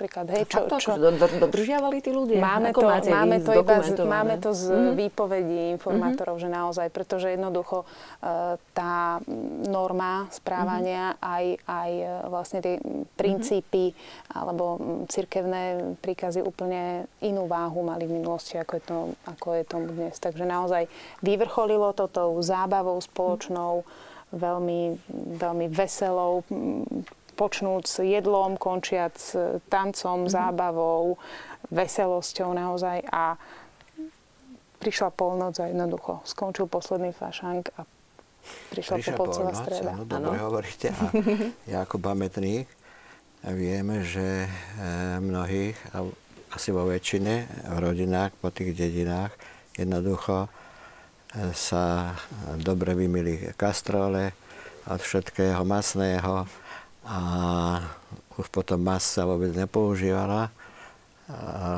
Napríklad, hej, čo, čo... Dodržiavali tí ľudia? Máme to, máme to, iba z, máme to z mm-hmm. výpovedí informátorov, mm-hmm. že naozaj, pretože jednoducho uh, tá norma správania, mm-hmm. aj, aj e, vlastne tie princípy mm-hmm. alebo cirkevné príkazy úplne inú váhu mali v minulosti, ako je, to, ako je tomu dnes. Takže naozaj vyvrcholilo to tou zábavou spoločnou, mm-hmm veľmi, veľmi veselou, počnúť s jedlom, končiac s tancom, mm-hmm. zábavou, veselosťou naozaj a prišla polnoc a jednoducho skončil posledný fašank a prišla, prišla popolcová streda. No, dobre ano. hovoríte. A ja ako pamätník vieme, že e, mnohých, asi vo väčšine v rodinách, po tých dedinách, jednoducho sa dobre vymili kastrole od všetkého masného a už potom mas sa vôbec nepoužívala,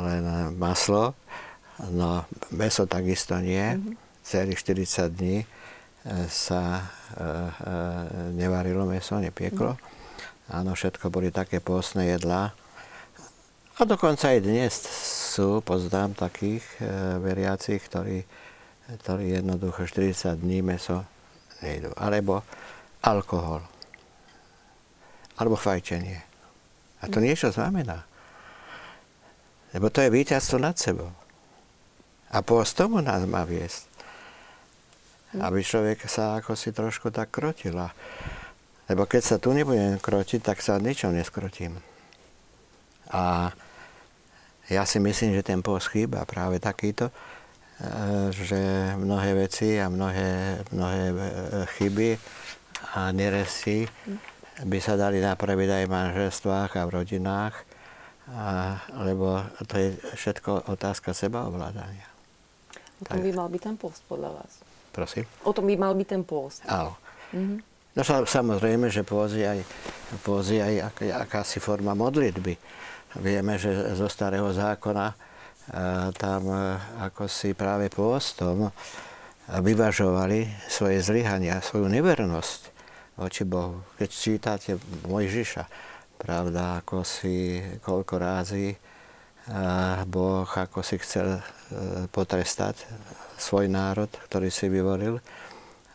len maslo. No, meso takisto nie. Mm-hmm. Celých 40 dní e, sa e, e, nevarilo meso, nepieklo. Mm-hmm. Áno, všetko boli také pôstne jedlá. A dokonca aj dnes sú, poznám takých e, veriacich, ktorí ktorí jednoducho 40 dní meso nejdu. Alebo alkohol. Alebo fajčenie. A to niečo znamená. Lebo to je víťazstvo nad sebou. A pôst tomu nás má viesť. Aby človek sa ako si trošku tak krotila. Lebo keď sa tu nebudem krotiť, tak sa ničom neskrotím. A ja si myslím, že ten pôst chýba práve takýto, že mnohé veci a mnohé, mnohé e, chyby a neresti by sa dali napraviť aj v manželstvách a v rodinách, a, lebo to je všetko otázka sebaovládania. O tom by mal byť ten post podľa vás. Prosím? O tom by mal byť ten post. Áno. Mm-hmm. No samozrejme, že pôz je aj, pôz je aj ak, akási forma modlitby. Vieme, že zo starého zákona tam e, ako si práve pôstom vyvažovali svoje zlyhania, svoju nevernosť voči Bohu. Keď čítate Mojžiša, pravda, ako si koľko rázy Boh ako si chcel e, potrestať svoj národ, ktorý si vyvolil,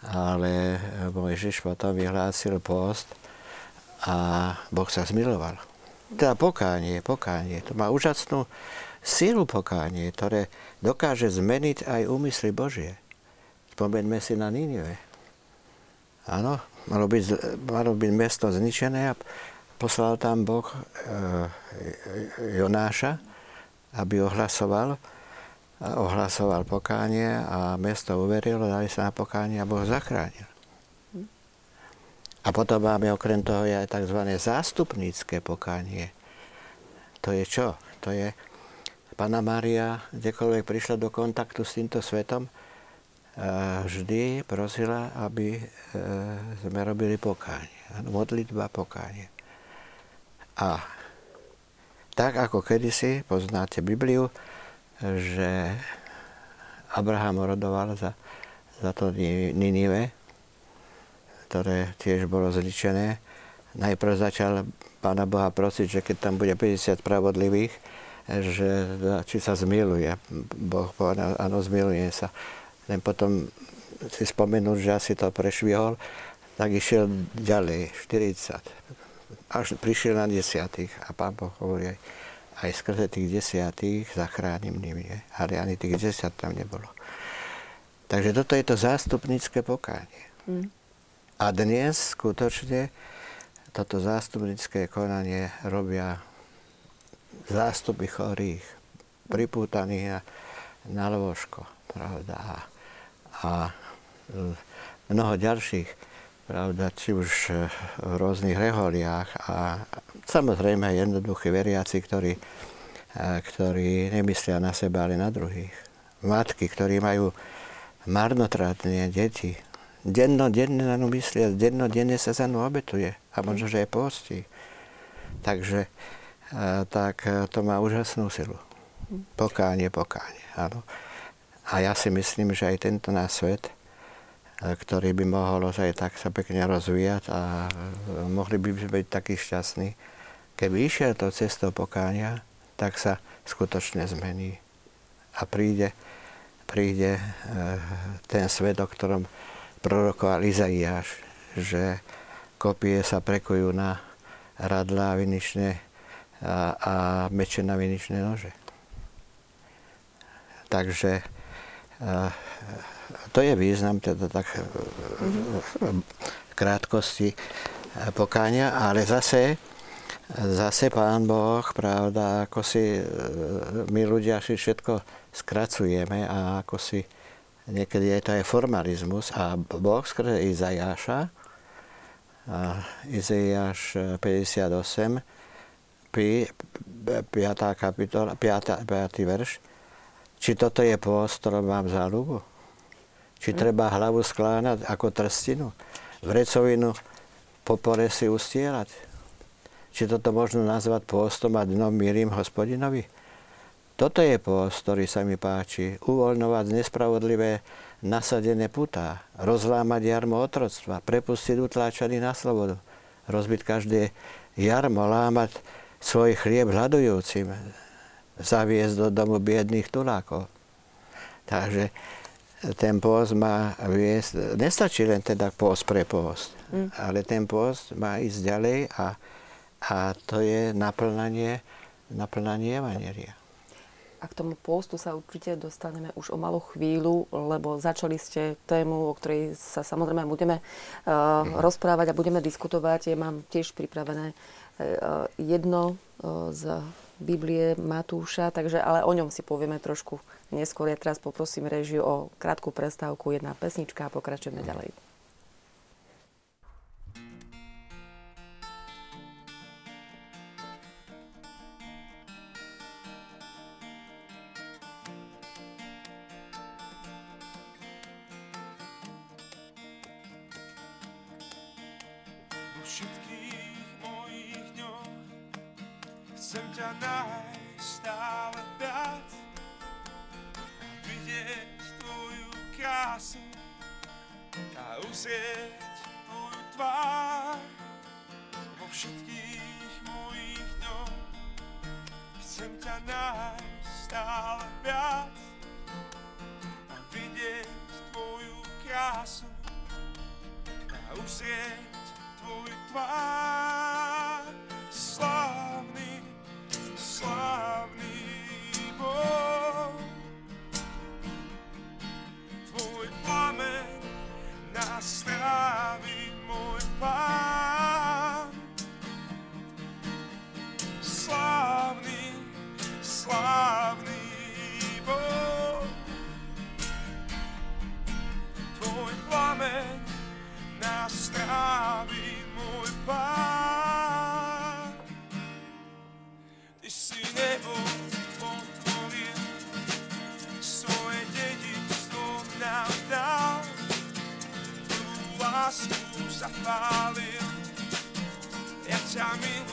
ale Mojžiš potom vyhlásil post a Boh sa zmiloval. Teda pokánie, pokánie, to má úžasnú sílu pokánie, ktoré dokáže zmeniť aj úmysly Božie. Spomeňme si na Nínive. Áno, malo byť, malo byť mesto zničené a poslal tam Boh e, Jonáša, aby ohlasoval, ohlasoval pokánie a mesto uverilo, dali sa na pokánie a Boh zachránil. A potom máme okrem toho aj tzv. zástupnícke pokánie. To je čo? To je, Pana Mária, kdekoľvek prišla do kontaktu s týmto svetom, vždy prosila, aby e, sme robili pokánie. Modlitba pokánie. A tak ako kedysi, poznáte Bibliu, že Abraham rodoval za, za to Ninive, ktoré tiež bolo zničené. Najprv začal Pána Boha prosiť, že keď tam bude 50 spravodlivých, že či sa zmiluje. Boh povedal, áno, zmiluje sa. Len potom si spomenul, že asi to prešvihol, tak išiel ďalej, 40 až prišiel na desiatých a pán Boh hovorí aj, aj skrze tých desiatých zachránim nimi. Ale ani tých desiat tam nebolo. Takže toto je to zástupnícke pokánie. Mm. A dnes skutočne toto zástupnické konanie robia zástupy chorých, pripútaných na, na lôžko, pravda. A, a mnoho ďalších pravda, či už e, v rôznych reholiách a samozrejme jednoduchí veriaci, ktorí, e, ktorí nemyslia na seba, ale na druhých. Matky, ktorí majú marnotratné deti, dennodenne na ňu myslia, dennodenne sa za ňu obetuje a možno, že aj postí. Takže e, tak to má úžasnú silu. Pokánie, pokánie, áno. A ja si myslím, že aj tento náš svet ktorý by mohol aj tak sa pekne rozvíjať a mohli by byť takí šťastní. Keby išiel to cestou pokánia, tak sa skutočne zmení a príde, príde e, ten svet, o ktorom prorokoval Izaiáš, že kopie sa prekujú na radlá viničné a, a meče na viničné nože. Takže to je význam teda tak mm-hmm. krátkosti pokáňa, ale zase, zase Pán Boh, pravda, ako si my ľudia si všetko skracujeme a ako si niekedy je to aj formalizmus a Boh skrze Izajáša, Izaiáš 58, 5. kapitola, 5. 5. verš, či toto je pôst, ktorom mám záľubu? Či treba hlavu sklánať ako trstinu? Vrecovinu po pore si ustierať? Či toto možno nazvať pôstom a dnom milým hospodinovi? Toto je pôst, ktorý sa mi páči. Uvoľňovať nespravodlivé nasadené putá, rozlámať jarmo otroctva, prepustiť utláčaný na slobodu, rozbiť každé jarmo, lámať svoj chlieb hľadujúcim, zaviesť do domu biedných tulákov. Takže ten pôst má viesť, nestačí len teda pôst pre pôst, mm. ale ten pôst má ísť ďalej a, a to je naplnanie, naplnanie Evangelia. A k tomu postu sa určite dostaneme už o malú chvíľu, lebo začali ste tému, o ktorej sa samozrejme budeme uh, rozprávať a budeme diskutovať. Ja mám tiež pripravené uh, jedno uh, z Biblie Matúša, takže ale o ňom si povieme trošku neskôr. Ja teraz poprosím režiu o krátku prestávku, jedna pesnička a pokračujeme ďalej. krásu a uzrieť moju tvár vo všetkých mojich dňoch. Chcem ťa nájsť stále viac a vidieť tvoju krásu a uzrieť tvoju tvár. Slávny, slávny Boh. kameň nás trávi môj pán. Slávny, slávny Boh, tvoj plameň nás trávi môj pán. me.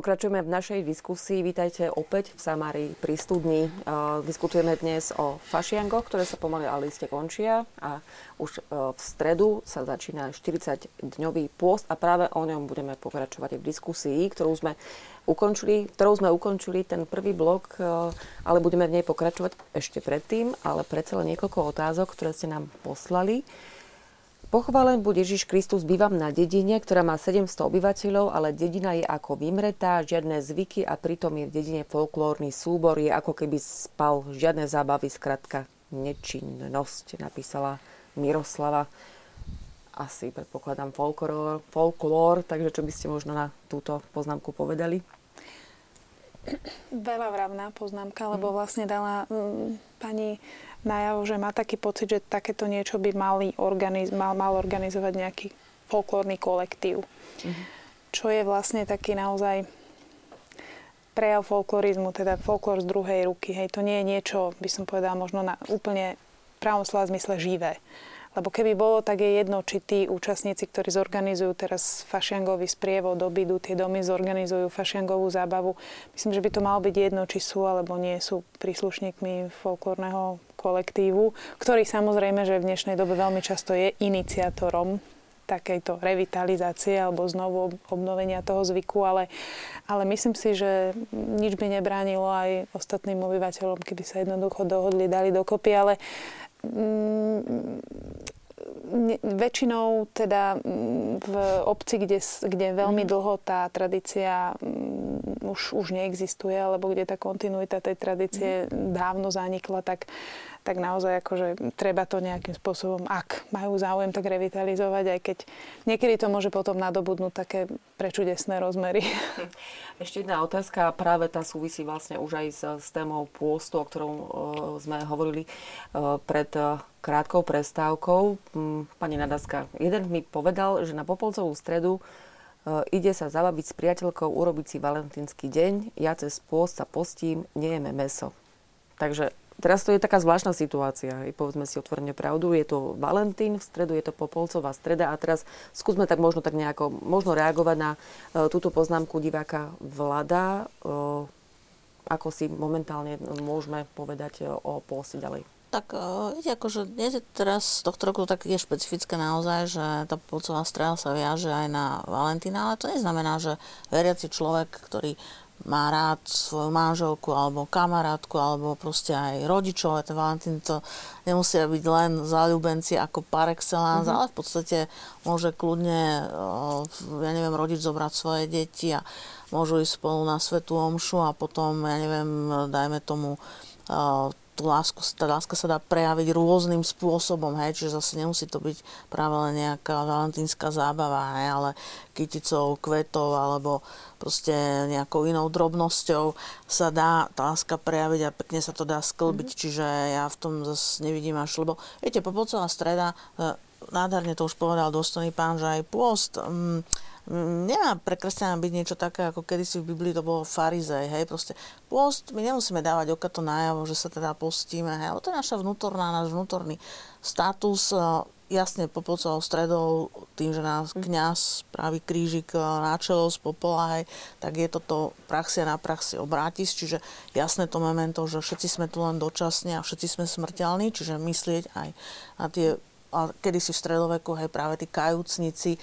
Pokračujeme v našej diskusii. Vítajte opäť v Samárii pri studni. Uh, diskutujeme dnes o fašiangoch, ktoré sa pomaly ale iste končia a už uh, v stredu sa začína 40-dňový pôst a práve o ňom budeme pokračovať v diskusii, ktorú sme ukončili, ktorou sme ukončili ten prvý blok, uh, ale budeme v nej pokračovať ešte predtým, ale predsa len niekoľko otázok, ktoré ste nám poslali. Pochválen buď Ježiš Kristus, bývam na dedine, ktorá má 700 obyvateľov, ale dedina je ako vymretá, žiadne zvyky a pritom je v dedine folklórny súbor, je ako keby spal, žiadne zábavy, skratka nečinnosť, napísala Miroslava. Asi predpokladám folklór, folklór, takže čo by ste možno na túto poznámku povedali? Veľa vravná poznámka, lebo vlastne dala mm, pani najavo, že má taký pocit, že takéto niečo by mali organiz- mal, mal organizovať nejaký folklórny kolektív. Mm-hmm. Čo je vlastne taký naozaj prejav folklorizmu, teda folklór z druhej ruky. Hej, to nie je niečo, by som povedala, možno na úplne pravom slova zmysle živé. Lebo keby bolo, tak je jedno, či tí účastníci, ktorí zorganizujú teraz fašiangový sprievod, obidu, tie domy zorganizujú fašiangovú zábavu. Myslím, že by to malo byť jedno, či sú alebo nie sú príslušníkmi folklórneho kolektívu, ktorý samozrejme, že v dnešnej dobe veľmi často je iniciátorom takejto revitalizácie alebo znovu obnovenia toho zvyku, ale, ale myslím si, že nič by nebránilo aj ostatným obyvateľom, keby sa jednoducho dohodli, dali dokopy, ale Mm, väčšinou teda mm, v obci, kde, kde veľmi dlho tá tradícia mm, už, už neexistuje, alebo kde tá kontinuita tej tradície dávno zanikla, tak tak naozaj akože treba to nejakým spôsobom, ak majú záujem, tak revitalizovať, aj keď niekedy to môže potom nadobudnúť také prečudesné rozmery. Ešte jedna otázka, práve tá súvisí vlastne už aj s, s témou pôstu, o ktorom uh, sme hovorili uh, pred uh, krátkou prestávkou. Um, pani Nadaska, jeden mi povedal, že na Popolcovú stredu ide sa zabaviť s priateľkou, urobiť si valentínsky deň, ja cez pôst sa postím, nejeme meso. Takže Teraz to je taká zvláštna situácia. I povedzme si otvorene pravdu. Je to Valentín, v stredu je to Popolcová streda a teraz skúsme tak možno tak nejako možno reagovať na uh, túto poznámku diváka Vlada. Uh, ako si momentálne môžeme povedať uh, o pôste ďalej? Tak viete, akože je teraz z tohto roku tak je špecifické naozaj, že tá polcová strela sa viaže aj na Valentína, ale to neznamená, že veriaci človek, ktorý má rád svoju manželku alebo kamarátku alebo proste aj rodičov. Ten Valentín to nemusia byť len zalúbenci ako par excellence, mm-hmm. ale v podstate môže kľudne, ja neviem, rodič zobrať svoje deti a môžu ísť spolu na svetú omšu a potom, ja neviem, dajme tomu lásku, tá láska sa dá prejaviť rôznym spôsobom, hej, čiže zase nemusí to byť práve len nejaká valentínska zábava, hej, ale kyticou, kvetov alebo proste nejakou inou drobnosťou sa dá tá láska prejaviť a pekne sa to dá sklbiť, mm-hmm. čiže ja v tom zase nevidím až, lebo viete, popolcová streda, e, nádherne to už povedal dostojný pán, že aj pôst, mm, nemá pre kresťana byť niečo také, ako kedysi v Biblii to bolo farizej, hej, proste post, my nemusíme dávať oka to najavo, že sa teda postíme, hej, ale to je naša vnútorná, náš vnútorný status, e, jasne popolcovou stredou, tým, že nás mhm. kňaz praví krížik e, na čelo z popola, hej, tak je toto praxia na praxi obrátis, čiže jasné to memento, že všetci sme tu len dočasne a všetci sme smrteľní, čiže myslieť aj na tie, a kedysi v stredoveku, hej, práve tí kajúcnici,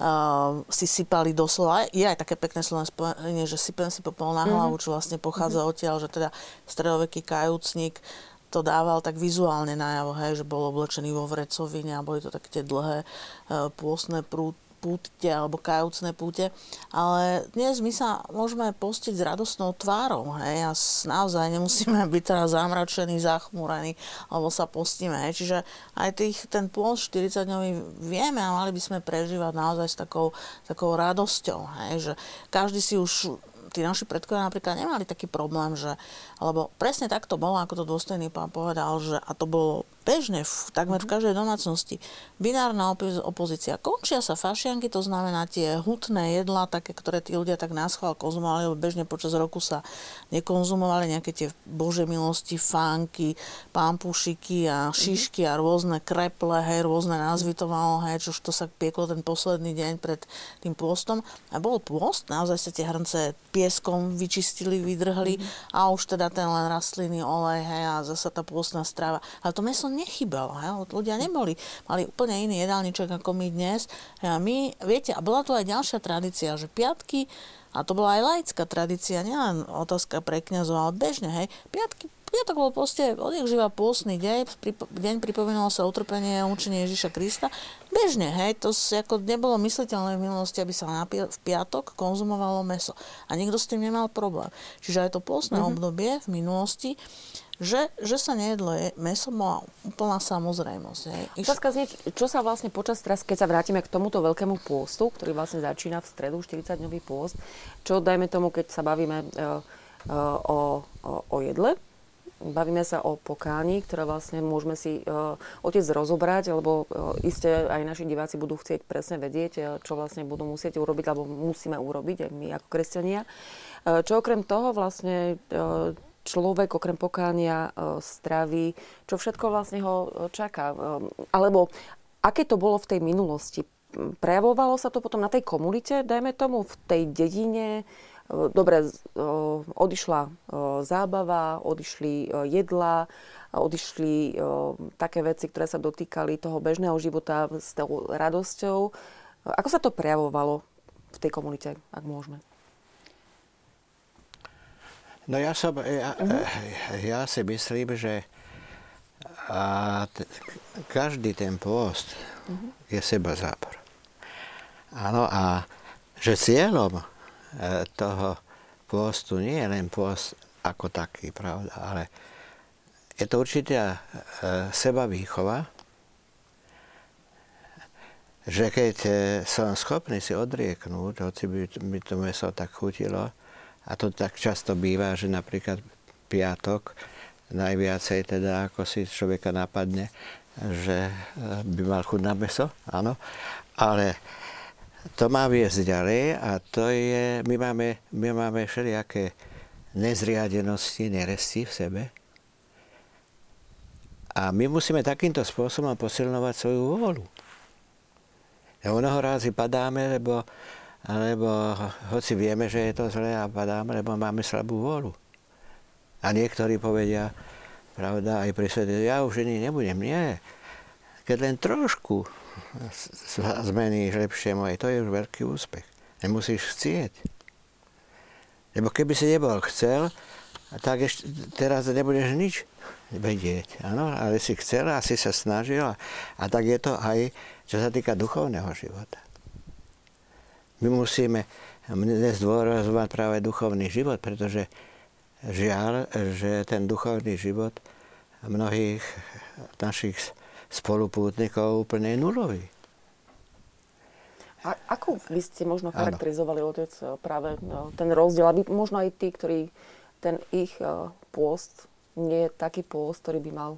uh, si sypali doslova. Je aj také pekné slovenské spojenie, že sypem si popol na hlavu, mm-hmm. čo vlastne pochádza mm-hmm. odtiaľ, že teda stredoveký kajúcnik to dával tak vizuálne najavo, hej, že bol oblečený vo vrecovine a boli to také tie dlhé uh, pôstne prúty púte alebo kajúcne púte, ale dnes my sa môžeme postiť s radosnou tvárou, hej, a naozaj nemusíme byť teraz zamračení, zachmúrení, alebo sa postíme, hej, čiže aj tých, ten pôl 40 dňový vieme a mali by sme prežívať naozaj s takou, takou radosťou, hej, že každý si už tí naši predkovia napríklad nemali taký problém, že, lebo presne tak to bolo, ako to dôstojný pán povedal, že a to bolo bežne, v, takmer v Mhm. každej domácnosti. Binárna opo- opozícia. Končia sa fašianky, to znamená tie hutné jedlá, také, ktoré tí ľudia tak náschval konzumovali, lebo bežne počas roku sa nekonzumovali nejaké tie bože milosti, fánky, pampušiky a šišky a rôzne kreple, hej, rôzne názvy to malo, hej, čo to sa pieklo ten posledný deň pred tým pôstom. A bol pôst, naozaj sa tie hrnce pieskom vyčistili, vydrhli mm-hmm. a už teda ten len rastlinný olej, hej, a zasa tá pôstna strava. Ale to meso nechybalo, hej, ľudia neboli, mali úplne iný jedálniček ako my dnes. A my, viete, a bola tu aj ďalšia tradícia, že piatky, a to bola aj laická tradícia, nielen otázka pre kniazov, ale bežne, hej, piatky Piatok bol proste odjak živa pôstny deň, pripo, deň pripomínalo sa utrpenie a učenie Ježiša Krista. Bežne, hej, to ako nebolo mysliteľné v minulosti, aby sa na, v piatok konzumovalo meso. A nikto s tým nemal problém. Čiže aj to pôstne mm-hmm. obdobie v minulosti, že, že sa nejedlo je, meso bola úplná samozrejmosť. Iš... Otázka znie, čo sa vlastne počas, teraz keď sa vrátime k tomuto veľkému pôstu, ktorý vlastne začína v stredu, 40-dňový pôst, čo dajme tomu, keď sa bavíme uh, uh, o, o, o jedle, Bavíme sa o pokáni, ktoré vlastne môžeme si uh, otec rozobrať, lebo uh, iste aj naši diváci budú chcieť presne vedieť, čo vlastne budú musieť urobiť, alebo musíme urobiť aj my ako kresťania. Uh, čo okrem toho vlastne uh, človek okrem pokánia uh, straví, čo všetko vlastne ho čaká. Uh, alebo aké to bolo v tej minulosti? Prejavovalo sa to potom na tej komunite, dajme tomu, v tej dedine, dobre, odišla zábava, odišli jedla, odišli také veci, ktoré sa dotýkali toho bežného života s tou radosťou. Ako sa to prejavovalo v tej komunite, ak môžeme? No ja, som, ja, uh-huh. ja si myslím, že a t- každý ten pôst uh-huh. je seba zápor. Áno, a že cieľom toho pôstu nie je len pôst ako taký, pravda, ale je to určitá seba výchova, že keď som schopný si odrieknúť, hoci by mi to meso tak chutilo, a to tak často býva, že napríklad piatok najviacej teda, ako si človeka napadne, že by mal chuť na meso, áno, ale to má viesť ďalej a to je, my máme, my máme všelijaké nezriadenosti, neresti v sebe. A my musíme takýmto spôsobom posilnovať svoju vôľu. Mnoho rázy padáme, lebo, lebo hoci vieme, že je to zlé a padáme, lebo máme slabú vôľu. A niektorí povedia, pravda, aj pri svete, ja už ani nebudem, nie. Keď len trošku zmeníš lepšiemu, aj to je už veľký úspech. Nemusíš chcieť. Lebo keby si nebol chcel, tak ešte teraz nebudeš nič vedieť. Áno, ale si chcel a si sa snažil a, a tak je to aj, čo sa týka duchovného života. My musíme zdôrazovať práve duchovný život, pretože žiaľ, že ten duchovný život mnohých našich spolupútnikov úplne nulový. A ako by ste možno charakterizovali, otec, práve ten rozdiel, aby možno aj tí, ktorí ten ich pôst nie je taký pôst, ktorý by mal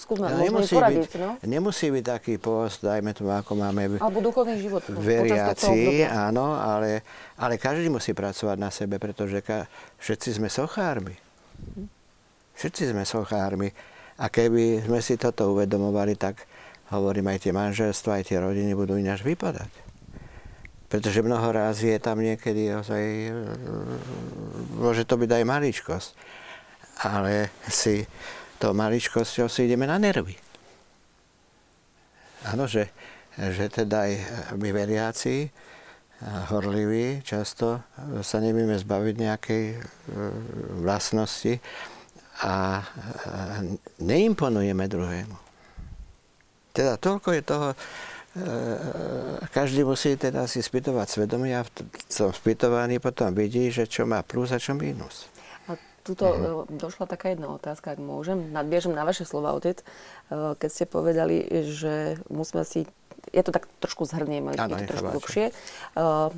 Skúsme, no, nemusí, poradiť, byť, no? nemusí byť taký pôst, dajme tomu, ako máme Alebo duchovný život. Veriaci, áno, ale, ale každý musí pracovať na sebe, pretože ka, všetci sme sochármi. Všetci sme sochármi. A keby sme si toto uvedomovali, tak hovorím, aj tie manželstva, aj tie rodiny budú ináč vypadať. Pretože mnoho razy je tam niekedy ozaj, môže to byť aj maličkosť. Ale si to maličkosťou si ideme na nervy. Áno, že, že teda aj my veriaci, horliví, často sa nevieme zbaviť nejakej vlastnosti a neimponujeme druhému. Teda toľko je toho, každý musí teda si spýtovať svedomie a v tom spýtovaní potom vidí, že čo má plus a čo mínus. Tuto uh-huh. došla taká jedna otázka, ak môžem. Nadbiežem na vaše slova, otec. E, keď ste povedali, že musíme si ja to tak trošku zhrniem, ale je to trošku dlhšie. Uh,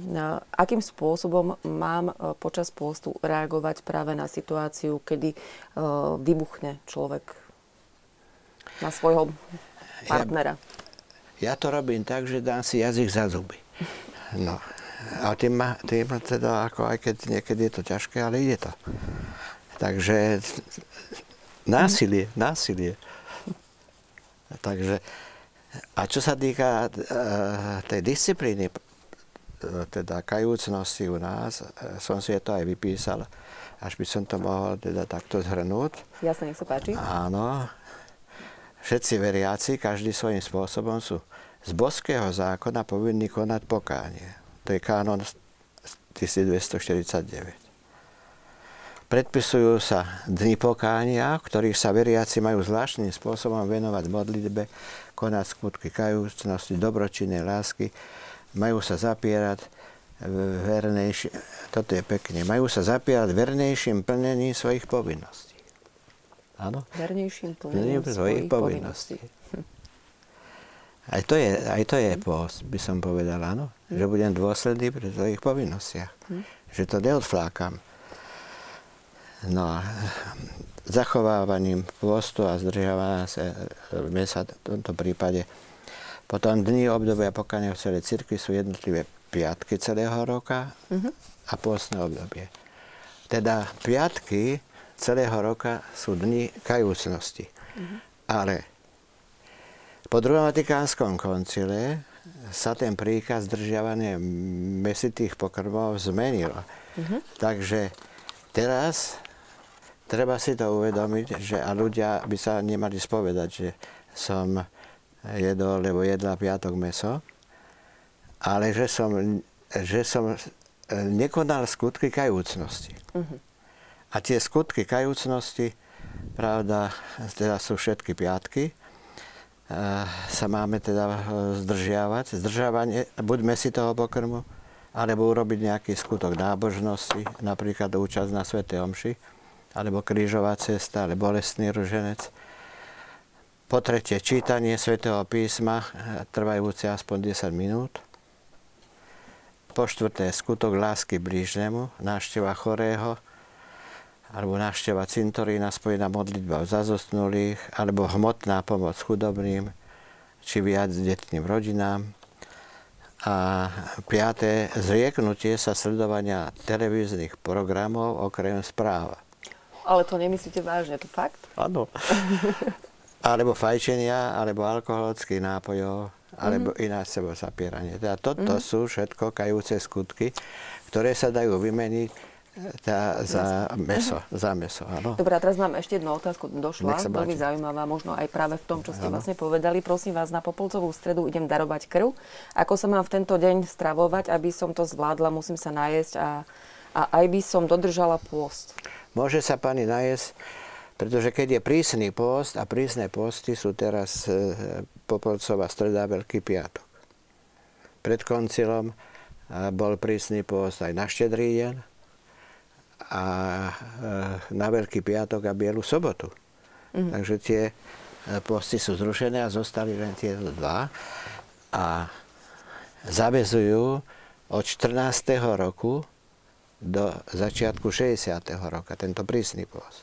akým spôsobom mám počas pôstu reagovať práve na situáciu, kedy uh, vybuchne človek? na svojho partnera. Ja, ja to robím tak, že dám si jazyk za zuby. No. A tým, tým teda, ako aj keď niekedy je to ťažké, ale ide to. Takže násilie, násilie. Takže, a čo sa týka uh, tej disciplíny, uh, teda kajúcnosti u nás, uh, som si to aj vypísal, až by som to mohol teda takto zhrnúť. Jasne, nech sa páči. Áno. Všetci veriaci, každý svojím spôsobom sú z boského zákona povinní konať pokánie. To je kánon 1249. Predpisujú sa dni pokánia, v ktorých sa veriaci majú zvláštnym spôsobom venovať modlitbe, konať skutky kajúcnosti, dobročinnej lásky, majú sa zapierať vernejší, toto je pekne, majú sa zapierať vernejším plnením svojich povinností. Áno? Vernejším plnením svojich, svojich povinností. Aj to, je, aj to je post, by som povedal, áno. Že budem dôsledný pri svojich povinnostiach. Hm. Že to neodflákam. No a zachovávaním postu a zdržiavania sa mesa v tomto prípade. Potom dni obdobia pokania v celej cirkvi sú jednotlivé piatky celého roka uh-huh. a postné obdobie. Teda piatky celého roka sú dni kajúcnosti. Uh-huh. Ale po druhom Vatikánskom koncile sa ten príkaz zdržiavania mesitých pokrmov zmenil. Uh-huh. Takže teraz treba si to uvedomiť, že a ľudia by sa nemali spovedať, že som jedol, lebo jedla piatok meso, ale že som, že som nekonal skutky kajúcnosti. Uh-huh. A tie skutky kajúcnosti, pravda, teda sú všetky piatky, sa máme teda zdržiavať. Zdržiavanie, buďme si toho pokrmu, alebo urobiť nejaký skutok nábožnosti, napríklad účasť na Sv. Omši alebo krížová cesta, alebo bolestný ruženec. Po tretie, čítanie svätého písma, trvajúce aspoň 10 minút. Po štvrté, skutok lásky blížnemu, návšteva chorého, alebo návšteva cintorína, spojená modlitba za zosnulých, alebo hmotná pomoc chudobným, či viac detným rodinám. A piaté, zrieknutie sa sledovania televíznych programov okrem správa. Ale to nemyslíte vážne, to fakt? Áno. alebo fajčenia, alebo alkoholických nápojov, alebo mm-hmm. iná sebozapieranie. Teda toto mm-hmm. sú všetko kajúce skutky, ktoré sa dajú vymeniť e, tá, za meso, za meso, áno. Dobre, a teraz mám ešte jednu otázku, došla, veľmi zaujímavá, možno aj práve v tom, čo ste ano. vlastne povedali. Prosím vás, na Popolcovú stredu idem darovať krv. Ako sa mám v tento deň stravovať, aby som to zvládla, musím sa najesť a, a aj by som dodržala pôst. Môže sa pani najesť, pretože keď je prísny post, a prísne posty sú teraz e, Popolcová streda Veľký piatok. Pred koncilom e, bol prísny post aj na štedrý deň a e, na Veľký piatok a Bielu sobotu. Mm. Takže tie e, posty sú zrušené a zostali len tie dva. A zavezujú od 14. roku do začiatku 60. roka, tento prísny pôst.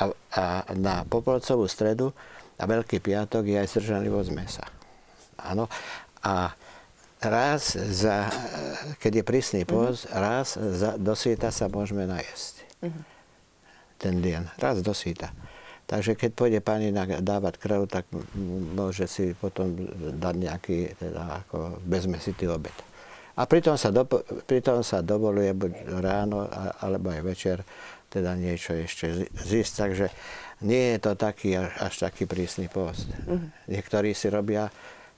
A, a na Popolcovú stredu a Veľký piatok je aj zdržanlivosť mesa. Áno. A raz za, keď je prísny pôst, mm-hmm. raz za, do sveta sa môžeme najesť. Mm-hmm. Ten deň. Raz do sveta. Takže keď pôjde pani dávať krv, tak môže si potom dať nejaký teda ako bezmesitý obed. A pritom sa, do, pritom sa dovoluje buď ráno alebo aj večer teda niečo ešte zísť. Takže nie je to taký až taký prísny post. Mm-hmm. Niektorí si robia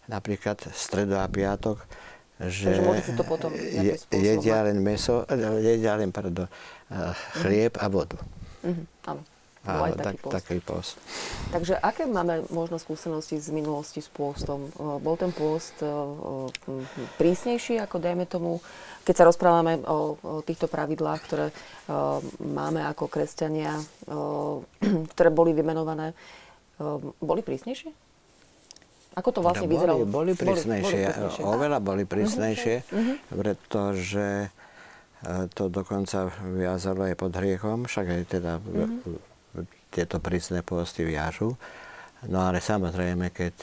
napríklad stredo a piatok, že, to potom je, jedia len meso, jedia len pardon, chlieb mm-hmm. a vodu. Mm-hmm. Áno. Áno, tak, post. taký post. Takže aké máme možno skúsenosti z minulosti s pôstom? Bol ten pôst prísnejší, ako dajme tomu, keď sa rozprávame o, o týchto pravidlách, ktoré máme ako kresťania, ktoré boli vymenované, boli prísnejšie? Ako to vlastne no, vyzeralo? Boli, boli prísnejšie, boli, boli prísnejšie. oveľa boli prísnejšie, uh-huh. pretože to dokonca viazalo aj pod hriechom, však aj teda uh-huh tieto prísne posty viažu. No ale samozrejme, keď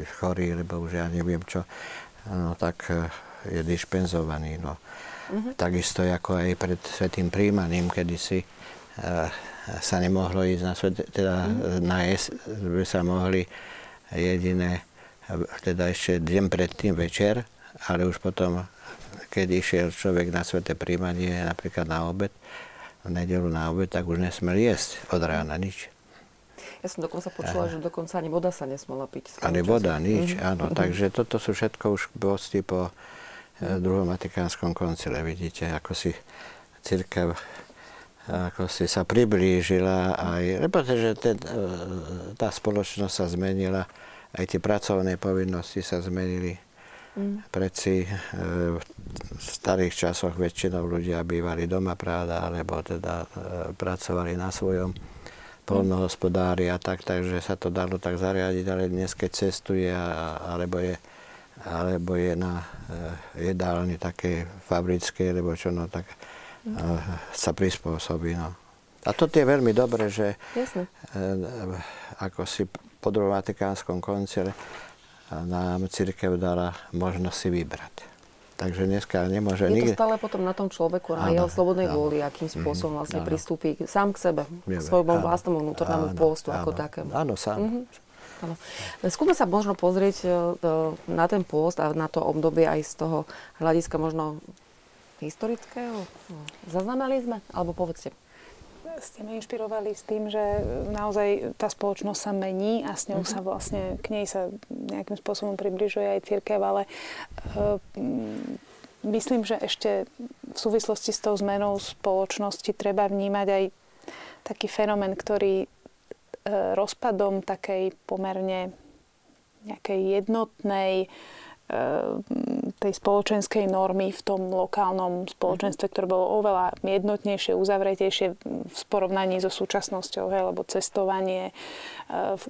je chorý, lebo už ja neviem čo, no tak je dispenzovaný. No. Uh-huh. Takisto ako aj pred svetým príjmaním, kedysi uh, sa nemohlo ísť na svet, teda uh-huh. na jes, by sa mohli jediné, teda ešte deň predtým večer, ale už potom, keď išiel človek na sveté príjmanie, napríklad na obed, v nedelu na obed, tak už nesmel jesť od rána nič. Ja som dokonca počula, Aha. že dokonca ani voda sa nesmela piť. Ani voda, nič, mm-hmm. áno. Mm-hmm. Takže toto sú všetko už bosti po E, druhom Vatikánskom koncile. Vidíte, ako si církev ako si sa priblížila aj, lebo že ten, e, tá spoločnosť sa zmenila, aj tie pracovné povinnosti sa zmenili. Mm. Preci e, v starých časoch väčšinou ľudia bývali doma práda, alebo teda pracovali na svojom polnohospodári a tak, takže sa to dalo tak zariadiť, ale dnes keď cestuje alebo je alebo je na eh, jedálni také fabrické, alebo čo, no tak mm. sa prispôsobí. No. A to je veľmi dobré, že Jasne. Ako si po druhom Vatikánskom koncile nám církev dala možnosť si vybrať. Takže dneska nemôže... Je to stále potom na tom človeku, na jeho slobodnej áno. vôli, akým mhm. spôsobom vlastne áno. pristúpi sám k sebe, k svojmu vlastnému vnútornému postu ako takému. Áno, sám. Mm-hmm. Áno. Skúsme sa možno pozrieť e, na ten pôst a na to obdobie aj z toho hľadiska možno historického. Zaznamenali sme? Alebo povedzte. Ste ma inšpirovali s tým, že naozaj tá spoločnosť sa mení a s ňou sa vlastne, k nej sa nejakým spôsobom približuje aj církev, ale uh, myslím, že ešte v súvislosti s tou zmenou spoločnosti treba vnímať aj taký fenomén, ktorý E, rozpadom takej pomerne nejakej jednotnej e, tej spoločenskej normy v tom lokálnom spoločenstve, ktoré bolo oveľa jednotnejšie, uzavretejšie v porovnaní so súčasnosťou, hej, lebo cestovanie, e,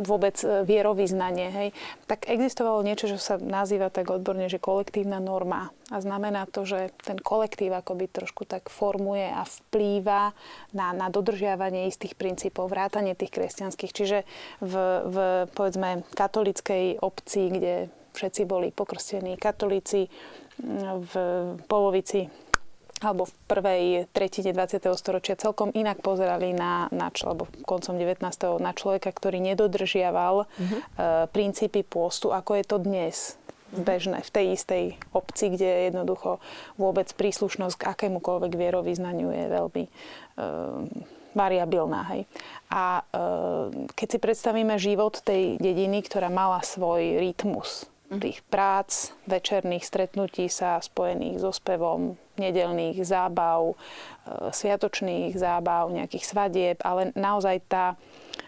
vôbec vierovýznanie, hej, tak existovalo niečo, čo sa nazýva tak odborne, že kolektívna norma. A znamená to, že ten kolektív akoby trošku tak formuje a vplýva na, na dodržiavanie istých princípov, vrátanie tých kresťanských. Čiže v, v povedzme katolickej obci, kde všetci boli pokrstení katolíci, v polovici alebo v prvej tretine 20. storočia celkom inak pozerali na, na alebo koncom 19. na človeka, ktorý nedodržiaval uh, princípy pôstu, ako je to dnes bežné v tej istej obci, kde jednoducho vôbec príslušnosť k akémukoľvek vierovýznaniu je veľmi uh, variabilná. Hej. A uh, keď si predstavíme život tej dediny, ktorá mala svoj rytmus, mhm. Tých prác, večerných stretnutí sa spojených so spevom, nedelných zábav, uh, sviatočných zábav, nejakých svadieb, ale naozaj tá,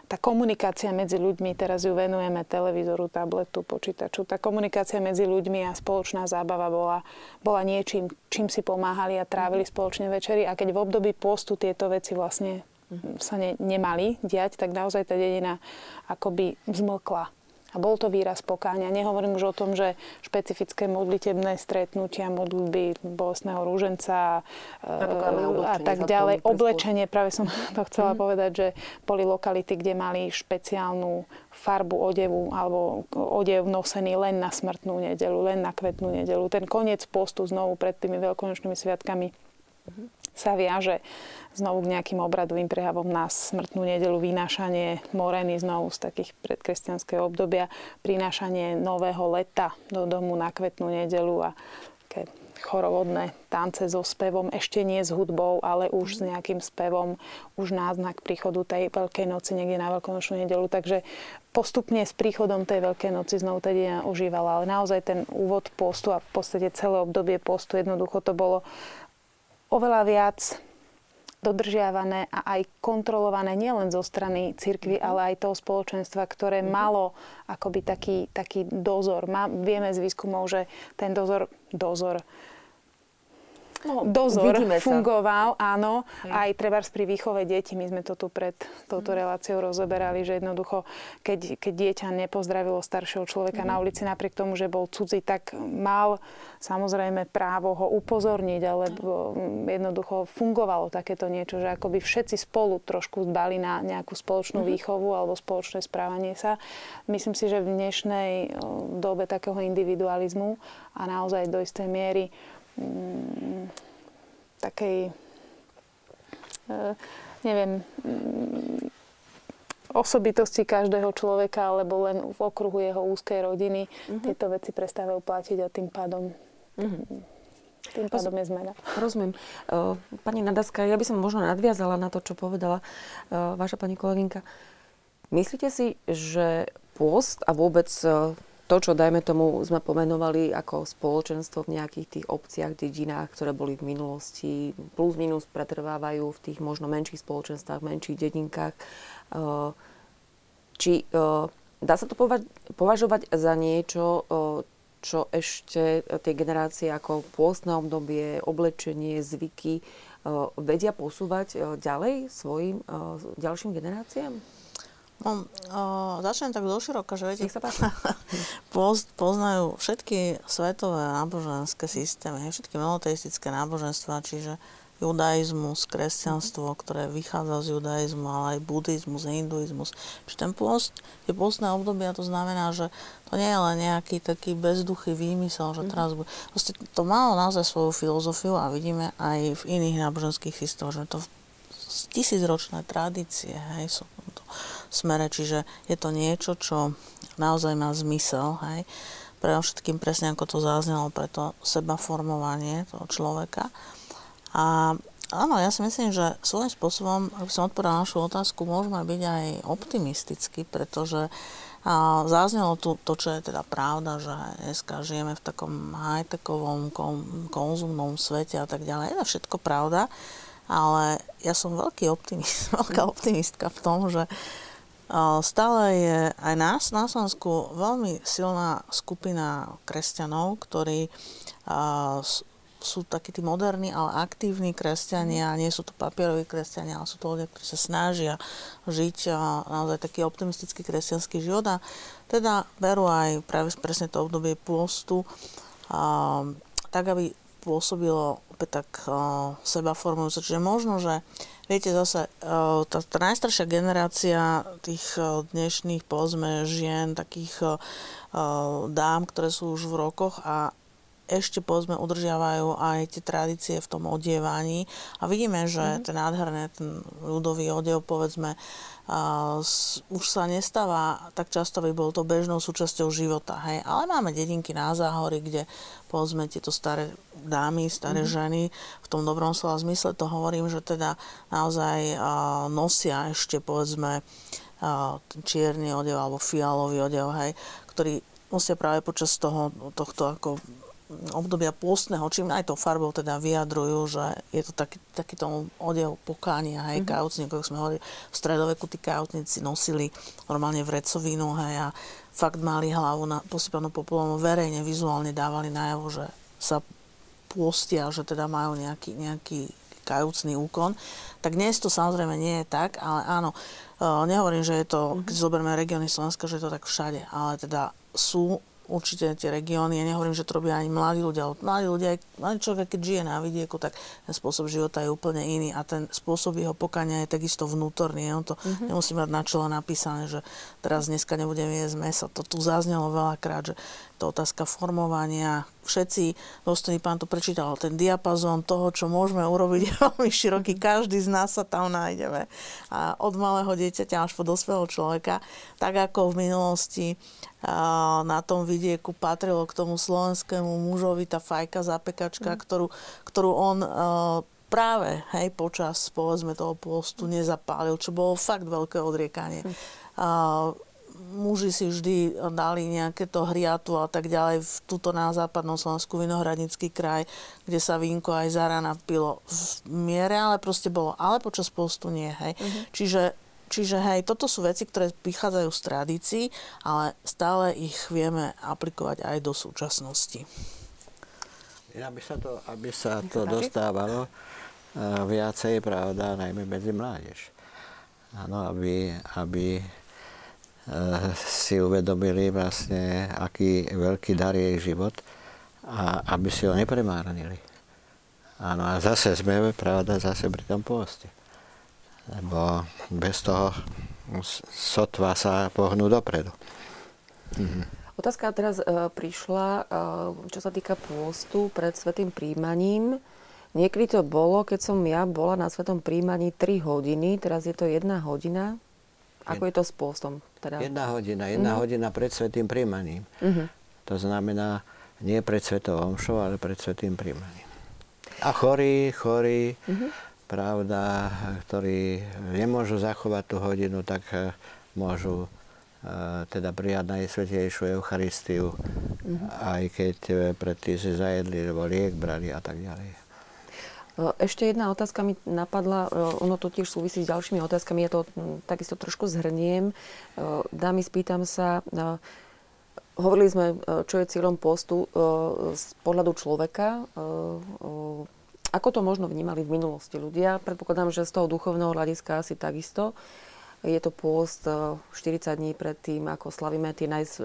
tá komunikácia medzi ľuďmi, teraz ju venujeme televízoru, tabletu, počítaču, tá komunikácia medzi ľuďmi a spoločná zábava bola, bola niečím, čím si pomáhali a trávili spoločne večery. A keď v období postu tieto veci vlastne sa ne, nemali diať, tak naozaj tá dedina akoby zmlkla. A bol to výraz pokáňa. Nehovorím už o tom, že špecifické modlitebné stretnutia, modlitby bolestného rúženca a tak ďalej. Oblečenie, práve som to chcela mm. povedať, že boli lokality, kde mali špeciálnu farbu odevu alebo odev nosený len na smrtnú nedelu, len na kvetnú nedelu. Ten koniec postu znovu pred tými veľkonočnými sviatkami mm sa viaže znovu k nejakým obradovým prejavom na smrtnú nedelu, vynášanie moreny znovu z takých predkresťanského obdobia, prinášanie nového leta do domu na kvetnú nedelu a také chorovodné tance so spevom, ešte nie s hudbou, ale už s nejakým spevom, už náznak príchodu tej Veľkej noci niekde na Veľkonočnú nedelu. Takže postupne s príchodom tej Veľkej noci znovu teda užívala. Ale naozaj ten úvod postu a v podstate celé obdobie postu jednoducho to bolo oveľa viac dodržiavané a aj kontrolované nielen zo strany cirkvy, mhm. ale aj toho spoločenstva, ktoré mm-hmm. malo akoby taký, taký dozor. Má, vieme z výskumov, že ten dozor, dozor no, dozor vidíme sa. fungoval, áno, Hej. aj treba pri výchove detí, my sme to tu pred touto mm. reláciou rozoberali, že jednoducho, keď, keď dieťa nepozdravilo staršieho človeka mm. na ulici napriek tomu, že bol cudzí, tak mal samozrejme právo ho upozorniť, alebo jednoducho fungovalo takéto niečo, že akoby všetci spolu trošku dbali na nejakú spoločnú mm. výchovu alebo spoločné správanie sa. Myslím si, že v dnešnej dobe takého individualizmu a naozaj do istej miery mm, takej, e, neviem, mm, osobitosti každého človeka alebo len v okruhu jeho úzkej rodiny mm-hmm. tieto veci prestávajú platiť a tým pádom mm-hmm. Tým pádom je zmena. Rozumiem. E, pani Nadaska, ja by som možno nadviazala na to, čo povedala e, vaša pani kolegynka. Myslíte si, že pôst a vôbec to, čo dajme tomu sme pomenovali ako spoločenstvo v nejakých tých obciach, dedinách, ktoré boli v minulosti, plus minus pretrvávajú v tých možno menších spoločenstvách, menších dedinkách. Eh, či eh, dá sa to považovať za niečo, eh, čo ešte tie generácie ako pôstne obdobie, oblečenie, zvyky vedia posúvať ďalej svojim ďalším generáciám? No, o, začnem tak doširoka, že viete, poz, poznajú všetky svetové náboženské systémy, všetky monoteistické náboženstva, čiže judaizmus, kresťanstvo, ktoré vychádza z judaizmu, ale aj buddhizmus, hinduizmus. Čiže ten post, tie postné obdobia, to znamená, že to nie je len nejaký taký bezduchý výmysel, že mhm. teraz bude... Proste to malo naozaj svoju filozofiu a vidíme aj v iných náboženských systémoch, že to tisícročné tradície, hej, sú v tomto smere, čiže je to niečo, čo naozaj má zmysel, hej, pre všetkým presne ako to zaznelo, pre to seba formovanie toho človeka. A áno, ja si myslím, že svojím spôsobom, ak som odpovedala našu otázku, môžeme byť aj optimistickí, pretože a zaznelo tu to, čo je teda pravda, že dneska žijeme v takom high-techovom, konzumnom svete a tak ďalej. Je to všetko pravda, ale ja som veľký optimist, veľká optimistka v tom, že stále je aj nás na Slovensku veľmi silná skupina kresťanov, ktorí sú takí tí moderní, ale aktívni kresťania, nie sú to papieroví kresťania, ale sú to ľudia, ktorí sa snažia žiť naozaj taký optimistický kresťanský život. A teda berú aj práve presne to obdobie pôstu, tak aby pôsobilo opäť tak uh, seba formujúce. Čiže možno, že viete zase, uh, tá, tá najstaršia generácia tých uh, dnešných, povedzme, žien, takých uh, dám, ktoré sú už v rokoch a ešte povedzme udržiavajú aj tie tradície v tom odievaní a vidíme, že mm. ten nádherný, ten ľudový odev povedzme uh, už sa nestáva tak často, aby bol to bežnou súčasťou života, hej. Ale máme dedinky na záhory, kde povedzme tieto staré dámy, staré mm. ženy, v tom dobrom slova zmysle to hovorím, že teda naozaj uh, nosia ešte povedzme uh, čierny odev alebo fialový odev, hej, ktorý nosia práve počas toho, tohto ako obdobia pôstneho, čím aj to farbou teda vyjadrujú, že je to taký, taký tomu odev pokánia, hej, mm-hmm. kajúcník, ako sme hovorili, v stredoveku tí kajúcnici nosili normálne vrecovinu, hej, a fakt mali hlavu na, posypanú popolom, verejne, vizuálne dávali najavo, že sa pôstia, že teda majú nejaký, nejaký kajúcný úkon. Tak dnes to samozrejme nie je tak, ale áno, e, nehovorím, že je to, keď mhm. zoberieme regióny Slovenska, že je to tak všade, ale teda sú určite tie regióny, ja nehovorím, že to robia ani mladí ľudia, ale mladí ľudia, mladý človek, keď žije na vidieku, tak ten spôsob života je úplne iný a ten spôsob jeho pokania je takisto vnútorný. On to mm-hmm. nemusí mať na čele napísané, že teraz dneska nebudem jesť meso. To tu zaznelo veľakrát, že to otázka formovania. Všetci, dostojný pán to prečítal, ten diapazón toho, čo môžeme urobiť je veľmi široký. Každý z nás sa tam nájdeme. A od malého dieťaťa až po dospelého človeka. Tak ako v minulosti na tom vidieku patrilo k tomu slovenskému mužovi tá fajka zapekačka, mm. ktorú, ktorú on práve hej, počas povedzme toho postu nezapálil, čo bolo fakt veľké odriekanie. Mm. Muži si vždy dali nejaké to hriatu a tak ďalej v túto na západnom Slovensku Vinohradnický kraj, kde sa vínko aj za rána pilo v miere, ale proste bolo, ale počas postu nie, hej. Mm-hmm. Čiže Čiže hej, toto sú veci, ktoré prichádzajú z tradícií, ale stále ich vieme aplikovať aj do súčasnosti. Aby sa to, aby sa to dostávalo uh, viacej, pravda, najmä medzi mládež. Áno, aby, aby si uvedomili vlastne, aký veľký dar je ich život a aby si ho nepremárnili. Áno, a zase sme, pravda, zase pri tom pôste. Lebo bez toho sotva sa pohnú dopredu. Mhm. Otázka teraz e, prišla, e, čo sa týka pôstu pred svetým príjmaním. Niekedy to bolo, keď som ja bola na svetom príjmaní 3 hodiny, teraz je to 1 hodina. Ako je to s pôstom? Teda? Jedna hodina, jedna uh-huh. hodina pred svetým príjmaním. Uh-huh. To znamená nie pred svetou omšou, ale pred svetým príjmaním. A chorí, chorí, uh-huh. pravda, ktorí nemôžu zachovať tú hodinu, tak e, môžu teda prijať Najsvetejšiu Eucharistiu, mm-hmm. aj keď e, predtým si zajedli, lebo liek brali a tak ďalej. E, ešte jedna otázka mi napadla, e, ono to tiež súvisí s ďalšími otázkami, ja to takisto trošku zhrniem. Dámy, spýtam sa, hovorili sme, čo je cieľom postu z pohľadu človeka, ako to možno vnímali v minulosti ľudia? Predpokladám, že z toho duchovného hľadiska asi takisto. Je to pôst 40 eh, dní pred tým, ako slavíme tie naj,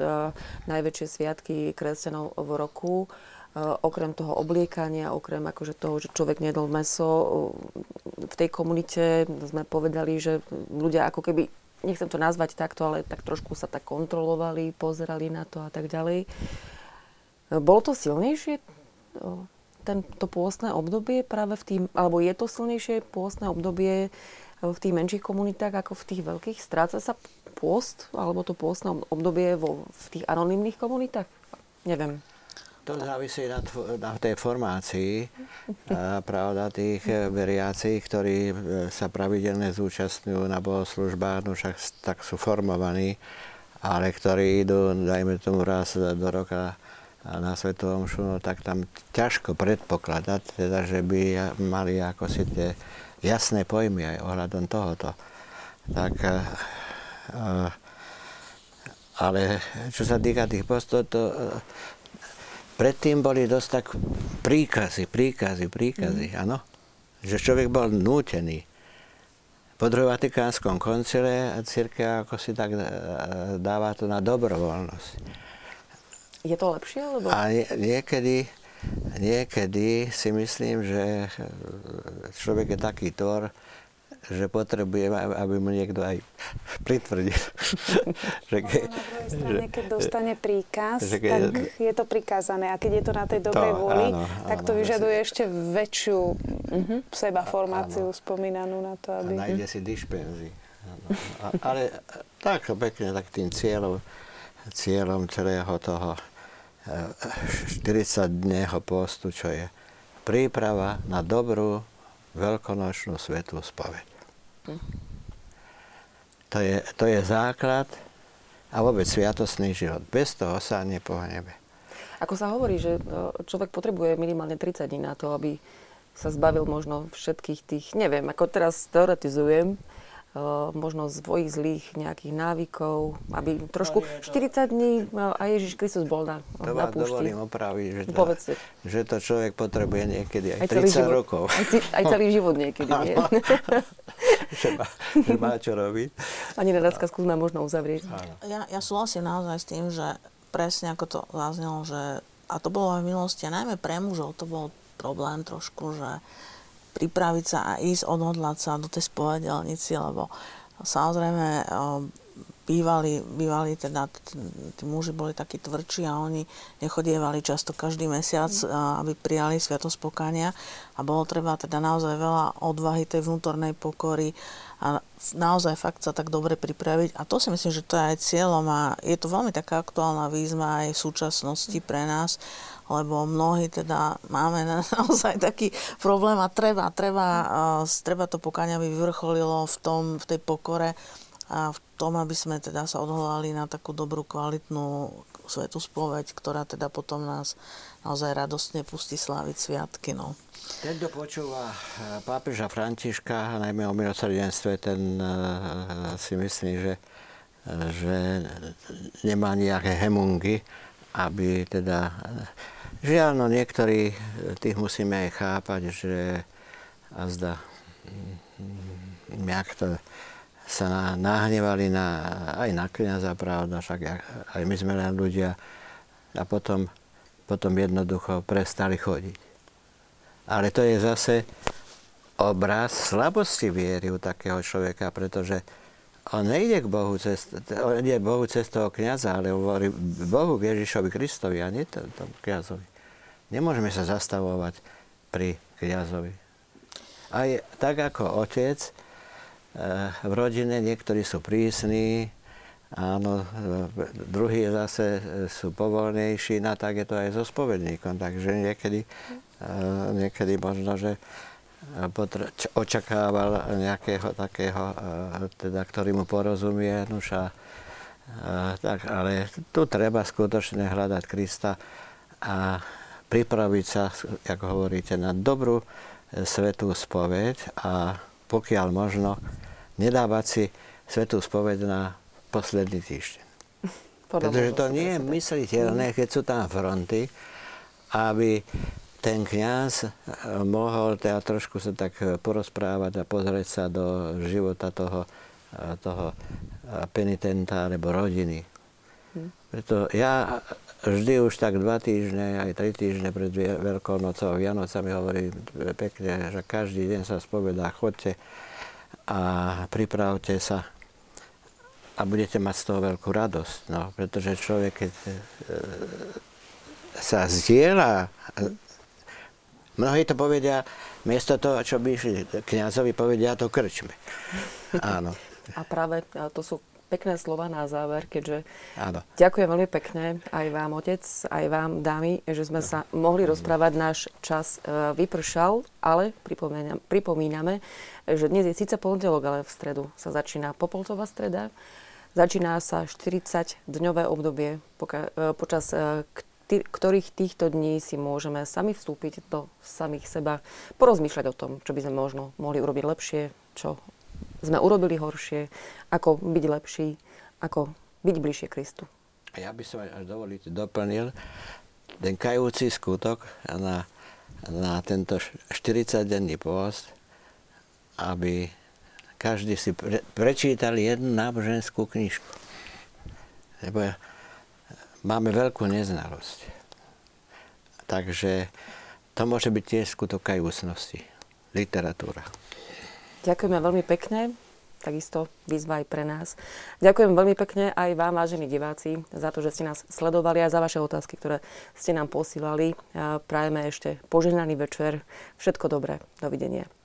najväčšie sviatky kresťanov v roku. Eh, okrem toho obliekania, okrem akože toho, že človek nedol meso, v tej komunite sme povedali, že ľudia ako keby, nechcem to nazvať takto, ale tak trošku sa tak kontrolovali, pozerali na to a tak ďalej. Bolo to silnejšie, tento pôstne obdobie práve v tým, alebo je to silnejšie pôstne obdobie v tých menších komunitách ako v tých veľkých? Stráca sa pôst alebo to pôstne obdobie vo, v tých anonimných komunitách? Neviem. To závisí na, na tej formácii, a, pravda, tých e, veriacich, ktorí e, sa pravidelne zúčastňujú na bohoslužbách, no však tak sú formovaní, ale ktorí idú, dajme tomu raz do roka na Svetovom Omšu, no tak tam ťažko predpokladať, teda, že by mali ako si tie jasné pojmy aj ohľadom tohoto. Tak, eh, eh, ale čo sa týka tých postov, to eh, predtým boli dosť tak príkazy, príkazy, príkazy, mm. áno. Že človek bol nútený. Po druhom Vatikánskom koncile církev ako si tak dáva to na dobrovoľnosť. Je to lepšie? Lebo... A nie, niekedy, niekedy si myslím, že človek je taký tvor, že potrebuje, aby mu niekto aj pritvrdil. že ke, na druhej strane, keď dostane príkaz, že ke, tak je to prikázané. A keď je to na tej dobrej to, vôli, áno, tak to vyžaduje áno, ešte väčšiu uh-huh. seba formáciu áno. spomínanú na to, aby... A nájde si dišpenzy. ale tak pekne, tak tým cieľom, cieľom celého toho 40-dného postu, čo je príprava na dobrú veľkonočnú svetú spoveď. To je, to je základ a vôbec sviatostný život. Bez toho sa nepohneme. Ako sa hovorí, že e, človek potrebuje minimálne 30 dní na to, aby sa zbavil možno všetkých tých, neviem, ako teraz teoretizujem, možno svojich zlých nejakých návykov, aby trošku 40 dní a Ježiš Kristus bol na, to na púšti. dovolím opraviť, že to, že to človek potrebuje niekedy aj, aj 30 život, rokov. Aj, aj celý život niekedy, nie? že, má, že má čo robiť. Ani Renácka skúsme možno uzavrieť. Ja, ja súhlasím naozaj s tým, že presne ako to zaznelo, že a to bolo aj v minulosti, a najmä pre mužov to bol problém trošku, že pripraviť sa a ísť, odhodlať sa do tej spovedelnici, lebo samozrejme bývali, bývali teda, tí muži boli takí tvrdší a oni nechodievali často každý mesiac, mm. aby prijali sviatosť pokania a bolo treba teda naozaj veľa odvahy tej vnútornej pokory a naozaj fakt sa tak dobre pripraviť. A to si myslím, že to je aj cieľom a je to veľmi taká aktuálna výzva aj v súčasnosti pre nás, lebo mnohí teda máme naozaj taký problém a treba, treba, treba to pokaň, aby vyvrcholilo v, tom, v tej pokore a v tom, aby sme teda sa odhodlali na takú dobrú, kvalitnú svetú spoveď, ktorá teda potom nás naozaj radostne pustí sláviť sviatky. No. Ten, kto počúva e, pápeža Františka, najmä o milosrdenstve, ten uh, si myslí, že, že nemá nejaké hemungy, aby teda... Žiaľ, no niektorí tých musíme aj chápať, že a zda nejak to sa nahnevali na, aj na kniaza, pravda, však aj my sme len ľudia a potom, potom jednoducho prestali chodiť. Ale to je zase obraz slabosti viery u takého človeka, pretože on nejde k Bohu cez, on ide Bohu cez toho kniaza, ale hovorí Bohu Ježišovi Kristovi a nie tomu kniazovi. Nemôžeme sa zastavovať pri kniazovi. Aj tak ako otec, Eh, v rodine, niektorí sú prísni, áno, eh, druhí zase eh, sú povolnejší, no tak je to aj so spovedníkom, takže niekedy, niekedy možno, že očakával nejakého takého, teda, ktorý mu porozumie, nuša, tak, ale tu treba skutočne hľadať Krista a pripraviť sa, ako hovoríte, na dobrú svetú spoveď a pokiaľ možno, nedávať si svetú spoveď na posledný týždeň. Pretože to nie je mysliteľné, keď sú tam fronty, aby ten kňaz eh, mohol teda trošku sa tak porozprávať a pozrieť sa do života toho, toho penitenta alebo rodiny. Hm. Preto ja vždy už tak dva týždne, aj tri týždne pred Veľkou nocou, Vianocami hovorím pekne, že každý deň sa spovedá, chodte a pripravte sa a budete mať z toho veľkú radosť. No, pretože človek, keď e, sa zdieľa, mnohí to povedia, miesto toho, čo by išli kniazovi, povedia to krčme. Áno. A práve to sú pekné slova na záver, keďže Áno. ďakujem veľmi pekne aj vám, otec, aj vám, dámy, že sme sa mohli rozprávať. Náš čas e, vypršal, ale pripomíname, že dnes je síce pondelok, ale v stredu sa začína Popolcová streda. Začína sa 40-dňové obdobie, e, počas e, ktorých týchto dní si môžeme sami vstúpiť do samých seba, porozmýšľať o tom, čo by sme možno mohli urobiť lepšie, čo sme urobili horšie, ako byť lepší, ako byť bližšie Kristu. A ja by som až dovoliť doplnil ten kajúci skutok na, na tento 40-denný post, aby každý si pre, prečítal jednu náboženskú knižku. Lebo máme veľkú neznalosť. Takže to môže byť tiež skutok kajúcnosti. Literatúra. Ďakujeme veľmi pekne. Takisto výzva aj pre nás. Ďakujem veľmi pekne aj vám, vážení diváci, za to, že ste nás sledovali a za vaše otázky, ktoré ste nám posílali. Prajeme ešte požehnaný večer. Všetko dobré. Dovidenia.